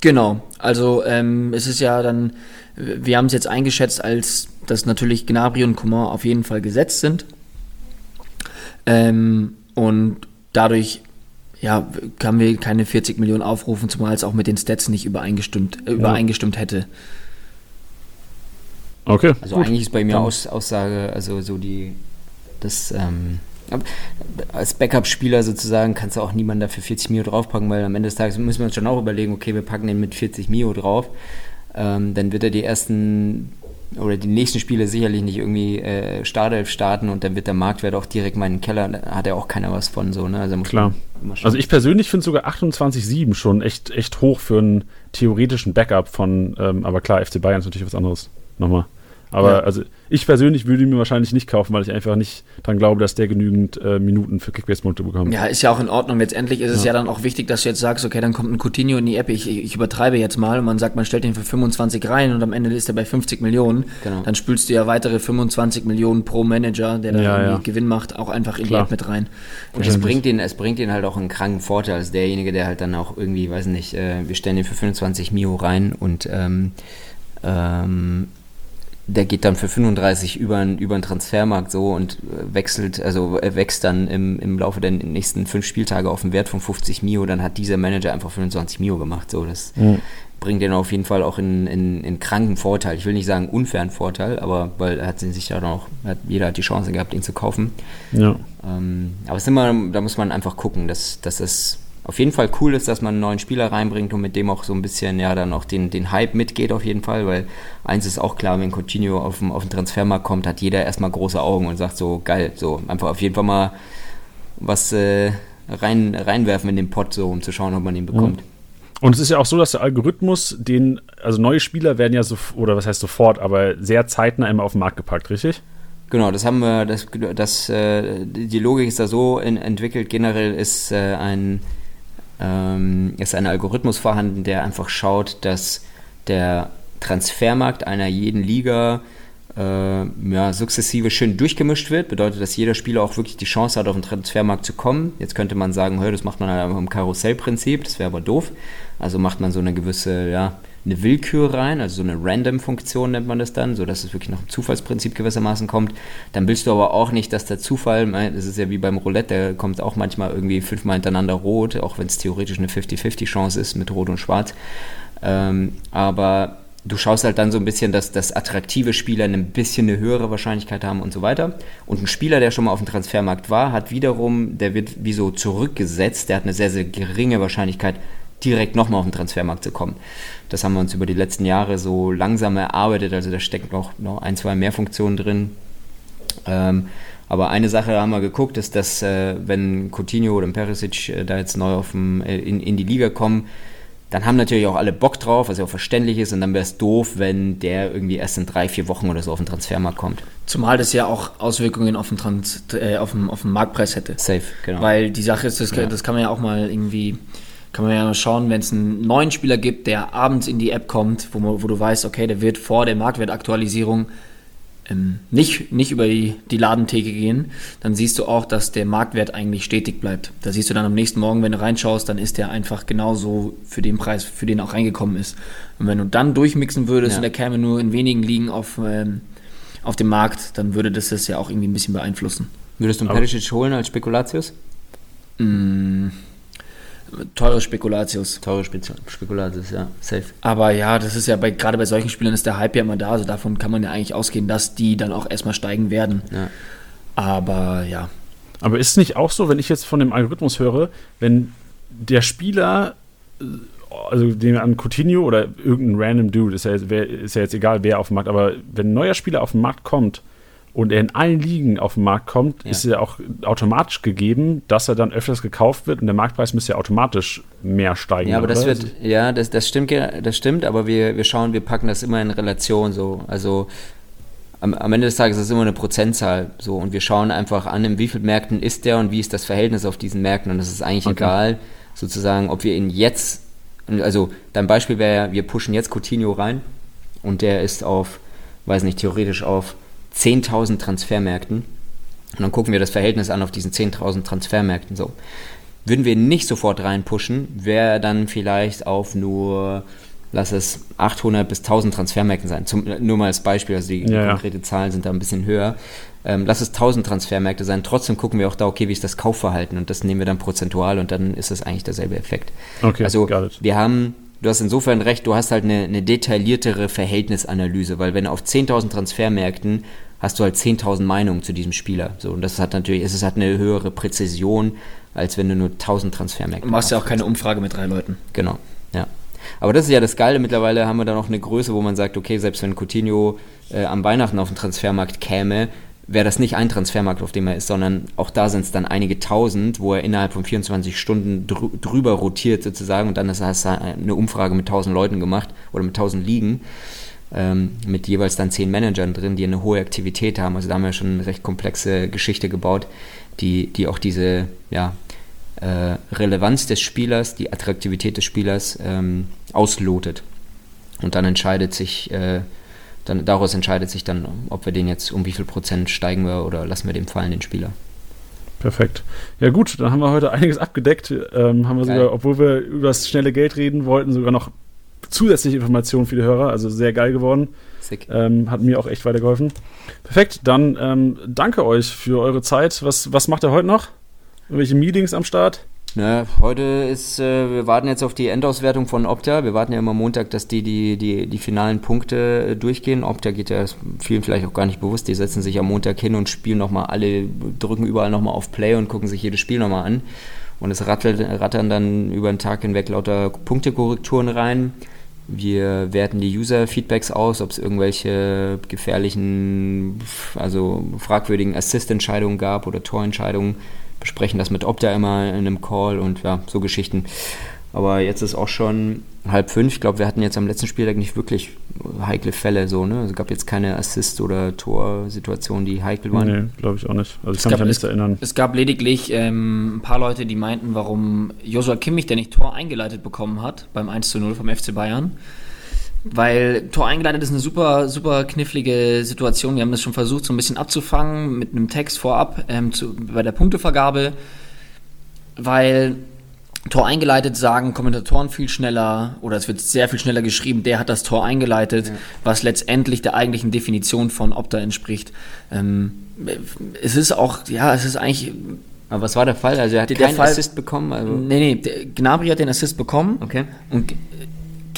Genau, also ähm, es ist ja dann, wir haben es jetzt eingeschätzt, als dass natürlich Gnabry und Coman auf jeden Fall gesetzt sind. Ähm, und dadurch ja, kann wir keine 40 Millionen aufrufen, zumal es auch mit den Stats nicht übereingestimmt, äh, übereingestimmt hätte. Okay. Also gut. eigentlich ist bei mir Dann- Aus, Aussage, also so die, das, ähm, als Backup-Spieler sozusagen kannst du auch niemanden dafür 40 Mio draufpacken, weil am Ende des Tages müssen wir uns schon auch überlegen, okay, wir packen den mit 40 Mio drauf, ähm, dann wird er die ersten oder die nächsten Spiele sicherlich nicht irgendwie äh, Startelf starten und dann wird der Marktwert auch direkt mal in den Keller, da hat ja auch keiner was von so, ne? Also Klar. Also ich persönlich finde sogar 28,7 schon echt, echt hoch für einen theoretischen Backup von, ähm, aber klar, FC Bayern ist natürlich was anderes. Nochmal. Aber Ja. also ich persönlich würde ihn mir wahrscheinlich nicht kaufen, weil ich einfach nicht dran glaube, dass der genügend äh, Minuten für Kickbase-Punkte bekommt. Ja, ist ja auch in Ordnung. Letztendlich ist es ja. dann auch wichtig, dass du jetzt sagst, okay, dann kommt ein Coutinho in die App, ich, ich übertreibe jetzt mal und man sagt, man stellt den für 25 rein und am Ende ist er bei 50 Millionen. Genau. Dann spülst du ja weitere 25 Millionen pro Manager, der da Ja, irgendwie ja. Gewinn macht, auch einfach in Klar. die App mit rein. Und es bringt, den, es bringt den halt auch einen kranken Vorteil als derjenige, der halt dann auch irgendwie, weiß nicht, äh, wir stellen den für 25 Mio rein und ähm, ähm, der geht dann für 35 über, über den Transfermarkt so und äh, wechselt, also äh, wächst dann im, im Laufe der nächsten fünf Spieltage auf einen Wert von 50 Mio, dann hat dieser Manager einfach 25 Mio gemacht. So, das mhm. bringt den auf jeden Fall auch in, in, in kranken Vorteil. Ich will nicht sagen unfairen Vorteil, aber weil er hat sich ja noch, hat, jeder hat die Chance gehabt, ihn zu kaufen. Ja. Ähm, aber es ist immer, da muss man einfach gucken, dass, dass es auf jeden Fall cool ist, dass man einen neuen Spieler reinbringt und mit dem auch so ein bisschen, ja, dann auch den, den Hype mitgeht auf jeden Fall, weil eins ist auch klar, wenn Coutinho auf den, auf den Transfermarkt kommt, hat jeder erstmal große Augen und sagt so, geil, so einfach auf jeden Fall mal was äh, rein, reinwerfen in den Pot, so um zu schauen, ob man ihn bekommt. Mhm. Und es ist ja auch so, dass der Algorithmus den, also neue Spieler werden ja so, oder was heißt sofort, aber sehr zeitnah immer auf den Markt gepackt, richtig? Genau, das haben wir, das, das, äh, die Logik ist da so in, entwickelt. Generell ist äh, ein ähm, ist ein Algorithmus vorhanden, der einfach schaut, dass der Transfermarkt einer jeden Liga äh, ja, sukzessive schön durchgemischt wird. Bedeutet, dass jeder Spieler auch wirklich die Chance hat, auf den Transfermarkt zu kommen. Jetzt könnte man sagen, das macht man halt im Karussellprinzip, das wäre aber doof. Also macht man so eine gewisse, ja, eine Willkür rein, also so eine Random-Funktion nennt man das dann, sodass es wirklich nach dem Zufallsprinzip gewissermaßen kommt. Dann willst du aber auch nicht, dass der Zufall, das ist ja wie beim Roulette, der kommt auch manchmal irgendwie fünfmal hintereinander rot, auch wenn es theoretisch eine 50-50-Chance ist mit Rot und Schwarz. Ähm, aber du schaust halt dann so ein bisschen, dass, dass attraktive Spieler ein bisschen eine höhere Wahrscheinlichkeit haben und so weiter. Und ein Spieler, der schon mal auf dem Transfermarkt war, hat wiederum, der wird wie so zurückgesetzt, der hat eine sehr, sehr geringe Wahrscheinlichkeit, direkt nochmal auf den Transfermarkt zu kommen. Das haben wir uns über die letzten Jahre so langsam erarbeitet, also da stecken noch, noch ein, zwei mehr Funktionen drin. Ähm, aber eine Sache haben wir geguckt, ist, dass äh, wenn Coutinho oder Perisic äh, da jetzt neu auf dem, äh, in, in die Liga kommen, dann haben natürlich auch alle Bock drauf, was ja auch verständlich ist, und dann wäre es doof, wenn der irgendwie erst in drei, vier Wochen oder so auf den Transfermarkt kommt. Zumal das ja auch Auswirkungen auf den, Trans äh, auf den, auf den Marktpreis hätte. Safe, genau. Weil die Sache ist, das, ja. das kann man ja auch mal irgendwie kann man ja mal schauen, wenn es einen neuen Spieler gibt, der abends in die App kommt, wo, man, wo du weißt, okay, der wird vor der Marktwertaktualisierung ähm, nicht, nicht über die, die Ladentheke gehen, dann siehst du auch, dass der Marktwert eigentlich stetig bleibt. Da siehst du dann am nächsten Morgen, wenn du reinschaust, dann ist der einfach genauso für den Preis, für den auch reingekommen ist. Und wenn du dann durchmixen würdest ja. und der käme nur in wenigen Ligen auf, ähm, auf dem Markt, dann würde das das ja auch irgendwie ein bisschen beeinflussen. Würdest du einen Perisic holen als Spekulatius? Mm, Teure Spekulatius. Teure Spekulatius, ja, safe. Aber ja, das ist ja bei, gerade bei solchen Spielern ist der Hype ja immer da, also davon kann man ja eigentlich ausgehen, dass die dann auch erstmal steigen werden. Ja. Aber ja. Aber ist es nicht auch so, wenn ich jetzt von dem Algorithmus höre, wenn der Spieler, also den an Coutinho oder irgendein random Dude, ist ja, ist ja jetzt egal, wer auf dem Markt, aber wenn ein neuer Spieler auf den Markt kommt, und er in allen Ligen auf den Markt kommt, ja. ist ja auch automatisch gegeben, dass er dann öfters gekauft wird und der Marktpreis müsste ja automatisch mehr steigen. Ja, aber das wird, ja, das, das stimmt, das stimmt, aber wir, wir schauen, wir packen das immer in Relation so. Also am, am Ende des Tages ist es immer eine Prozentzahl so und wir schauen einfach an, in wie vielen Märkten ist der und wie ist das Verhältnis auf diesen Märkten und es ist eigentlich okay. egal, sozusagen, ob wir ihn jetzt, also dein Beispiel wäre ja, wir pushen jetzt Coutinho rein und der ist auf, weiß nicht, theoretisch auf 10.000 Transfermärkten und dann gucken wir das Verhältnis an auf diesen 10.000 Transfermärkten so. Würden wir nicht sofort reinpushen, wäre dann vielleicht auf nur, lass es 800 bis 1000 Transfermärkten sein. Zum, nur mal als Beispiel, also die ja, konkrete ja. Zahlen sind da ein bisschen höher. Ähm, lass es 1000 Transfermärkte sein. Trotzdem gucken wir auch da, okay, wie ist das Kaufverhalten und das nehmen wir dann prozentual und dann ist das eigentlich derselbe Effekt. Okay, also wir haben du hast insofern recht, du hast halt eine, eine detailliertere Verhältnisanalyse, weil wenn auf 10.000 Transfermärkten hast du halt 10.000 Meinungen zu diesem Spieler. So, und das hat natürlich, es hat eine höhere Präzision, als wenn du nur 1.000 Transfermärkte hast. Du machst ja auch keine Umfrage mit drei Leuten. Genau, ja. Aber das ist ja das Geile. Mittlerweile haben wir da noch eine Größe, wo man sagt, okay, selbst wenn Coutinho äh, am Weihnachten auf den Transfermarkt käme, wäre das nicht ein Transfermarkt, auf dem er ist, sondern auch da sind es dann einige tausend, wo er innerhalb von 24 Stunden drü drüber rotiert sozusagen und dann hast du eine Umfrage mit tausend Leuten gemacht oder mit tausend Ligen ähm, mit jeweils dann zehn Managern drin, die eine hohe Aktivität haben. Also da haben wir schon eine recht komplexe Geschichte gebaut, die, die auch diese ja, äh, Relevanz des Spielers, die Attraktivität des Spielers ähm, auslotet. Und dann entscheidet sich äh, dann daraus entscheidet sich dann, ob wir den jetzt um wie viel Prozent steigen wir oder lassen wir dem fallen, den Spieler. Perfekt. Ja gut, dann haben wir heute einiges abgedeckt. Ähm, haben wir Geil. sogar, obwohl wir über das schnelle Geld reden wollten, sogar noch zusätzliche Informationen für die Hörer. Also sehr geil geworden. Sick. Ähm, hat mir auch echt weitergeholfen. Perfekt, dann ähm, danke euch für eure Zeit. Was, was macht ihr heute noch? Irgendwelche Meetings am Start? Na, heute ist, äh, wir warten jetzt auf die Endauswertung von Opta. Wir warten ja immer Montag, dass die die, die, die finalen Punkte äh, durchgehen. Opta geht ja vielen vielleicht auch gar nicht bewusst. Die setzen sich am Montag hin und spielen nochmal alle, drücken überall nochmal auf Play und gucken sich jedes Spiel nochmal an. Und es rattelt, rattern dann über den Tag hinweg lauter Punktekorrekturen rein. Wir werten die User-Feedbacks aus, ob es irgendwelche gefährlichen, also fragwürdigen Assist-Entscheidungen gab oder Torentscheidungen. Besprechen das mit Opta immer in einem Call und ja, so Geschichten. Aber jetzt ist auch schon halb fünf. Ich glaube, wir hatten jetzt am letzten Spieltag nicht wirklich heikle Fälle. So, ne? Es gab jetzt keine Assist- oder Torsituationen, die heikel waren. Nee, glaube ich auch nicht. Also ich Es kann mich gab- an nichts erinnern. Es gab lediglich ähm, ein paar Leute, die meinten, warum Joshua Kimmich, der nicht Tor eingeleitet bekommen hat beim 1 zu 0 vom FC Bayern. Weil Tor eingeleitet ist eine super, super knifflige Situation. Wir haben das schon versucht, so ein bisschen abzufangen mit einem Text vorab ähm, zu, bei der Punktevergabe. Weil Tor eingeleitet sagen Kommentatoren viel schneller oder es wird sehr viel schneller geschrieben, der hat das Tor eingeleitet, was letztendlich der eigentlichen Definition von Opta entspricht. Ähm, es ist auch, ja, es ist eigentlich Aber was war der Fall? Also er hat keinen Fall- Assist bekommen. Also, Nee, nee, Gnabry hat den Assist bekommen. Okay. Und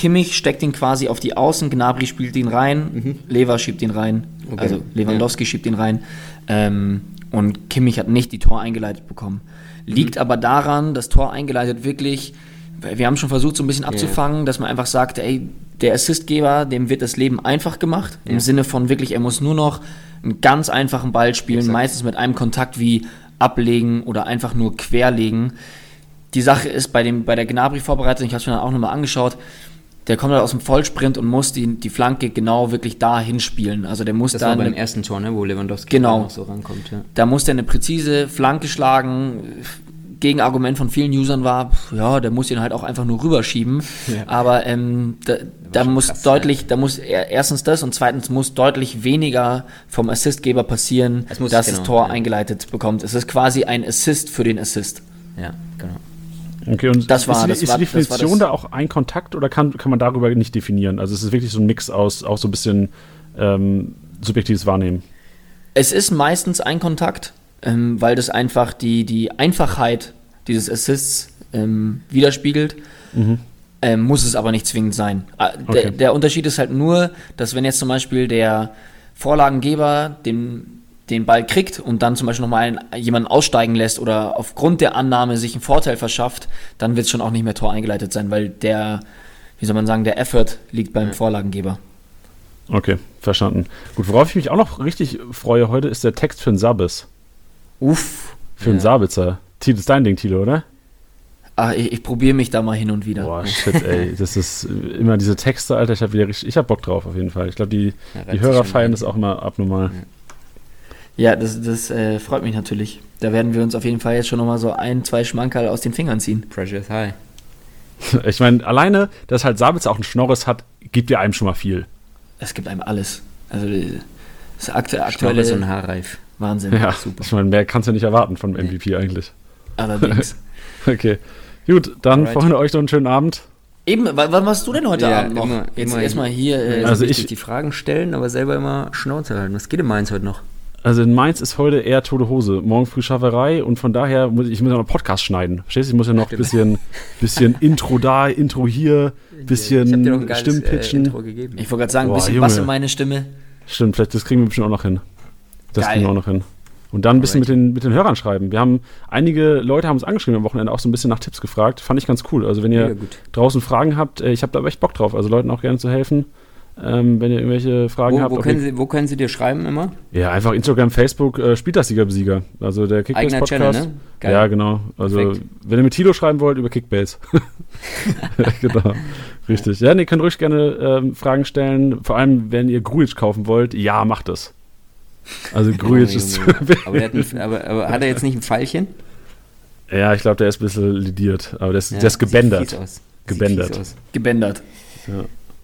Kimmich steckt ihn quasi auf die Außen, Gnabry spielt ihn rein, Lever schiebt ihn rein, Okay. also Lewandowski schiebt ihn rein. Ähm, und Kimmich hat nicht die Tor eingeleitet bekommen. Liegt aber daran, das Tor eingeleitet wirklich, wir haben schon versucht, so ein bisschen abzufangen, dass man einfach sagt, ey, der Assistgeber, dem wird das Leben einfach gemacht, im Sinne von wirklich, er muss nur noch einen ganz einfachen Ball spielen, meistens mit einem Kontakt wie ablegen oder einfach nur querlegen. Die Sache ist bei, dem, bei der Gnabry-Vorbereitung, ich habe es mir dann auch nochmal angeschaut, der kommt halt aus dem Vollsprint und muss die, die Flanke genau wirklich da hinspielen. Also der muss das da war beim ersten Tor, ne, wo Lewandowski Genau. noch so rankommt. Ja. da muss der eine präzise Flanke schlagen. Gegenargument von vielen Usern war, ja, der muss ihn halt auch einfach nur rüberschieben. Aber ähm, da, da muss krass, deutlich, da muss er, erstens das und zweitens muss deutlich weniger vom Assistgeber passieren, dass genau, das Tor ja. eingeleitet bekommt. Es ist quasi ein Assist für den Assist. ja, genau. Okay, und Das war- ist, die- das ist war- die das war Definition das- da auch ein Kontakt oder kann, kann man darüber nicht definieren? Also es ist wirklich so ein Mix aus auch so ein bisschen ähm, subjektives Wahrnehmen. Es ist meistens ein Kontakt, ähm, weil das einfach die, die Einfachheit dieses Assists ähm, widerspiegelt. Ähm, muss es aber nicht zwingend sein. Äh, der, Okay. der Unterschied ist halt nur, dass wenn jetzt zum Beispiel der Vorlagengeber den, den Ball kriegt und dann zum Beispiel nochmal einen, jemanden aussteigen lässt oder aufgrund der Annahme sich einen Vorteil verschafft, dann wird es schon auch nicht mehr Tor eingeleitet sein, weil der, wie soll man sagen, der Effort liegt beim Vorlagengeber. Okay, verstanden. Gut, worauf ich mich auch noch richtig freue heute, ist der Text für den Sabis. Uff. Für den Ja. Sabitzer. Tilo, ist dein Ding, Tilo, oder? Ah, ich, ich probiere mich da mal hin und wieder. Boah, shit, ey. Das ist immer diese Texte, Alter. Ich habe wieder richtig, ich habe Bock drauf auf jeden Fall. Ich glaube, die, Ja, die Hörer feiern das auch immer abnormal. Ja, das, das äh, freut mich natürlich. Da werden wir uns auf jeden Fall jetzt schon nochmal so ein, zwei Schmankerl aus den Fingern ziehen. Pressure is high. Ich meine, alleine, dass halt Sabitzer auch einen Schnorres hat, gibt ja einem schon mal viel. Es gibt einem alles. Also das aktu aktuelle ist und haarreif. Wahnsinn. Ja, super. ich meine, mehr kannst du nicht erwarten von dem MVP eigentlich. Allerdings. Okay. Gut, dann Alright. Freunde, euch noch einen schönen Abend. Eben, wa- was machst du denn heute Ja, Abend noch? immer- jetzt erstmal hier. Äh, Also Also ich ich- die Fragen stellen, aber selber immer Schnauze halten. Was geht in Mainz heute noch? Also in Mainz ist heute eher tote Hose. Morgen früh Schafferei und von daher muss ich, ich muss ja noch Podcast schneiden. Verstehst du? Ich muss ja noch ein bisschen, bisschen Intro da, Intro hier, bisschen ich geiles, Stimmpitchen. Äh, ich wollte gerade sagen, ein Boah, bisschen Junge. Bass in meine Stimme. Stimmt, vielleicht das kriegen wir bestimmt auch noch hin. Das Geil. kriegen wir auch noch hin. Und dann ein bisschen mit den, mit den Hörern schreiben. Wir haben einige Leute haben uns angeschrieben am Wochenende auch so ein bisschen nach Tipps gefragt. Fand ich ganz cool. Also wenn ihr gut. draußen Fragen habt, äh, ich habe da echt Bock drauf. Also Leuten auch gerne zu helfen. Ähm, wenn ihr irgendwelche Fragen Wo, habt. wo, können ihr, Sie, wo können Sie dir schreiben immer? ja, einfach Instagram, Facebook, äh, Spieltagssieger Besieger. Also der Kickbase Eigener Podcast. Channel, ne? Geil. Ja, genau. Also Perfekt. wenn ihr mit Tilo schreiben wollt, über Kickbase. genau. Richtig. Ja, nee, könnt ruhig gerne ähm, Fragen stellen. Vor allem, wenn ihr Grujic kaufen wollt, ja, macht es. Also Grujic ist. Junge. aber, hat ein, aber, aber hat er jetzt nicht ein Pfeilchen? ja, ich glaube, der ist ein bisschen lidiert. Aber der ist, Ja, der ist gebändert. Gebändert. Gebändert.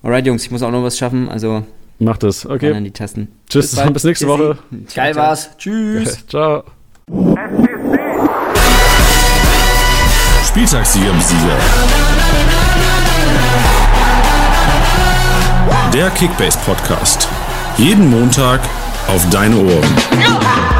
Alright, Jungs, ich muss auch noch was schaffen. Also Macht es. Okay. an die Tasten. Tschüss, bald. bis nächste. Woche. Ciao, Geil ciao. war's. Tschüss. Ciao. Spieltagssieger Besieger. Der Kickbase Podcast. Jeden Montag auf deine Ohren.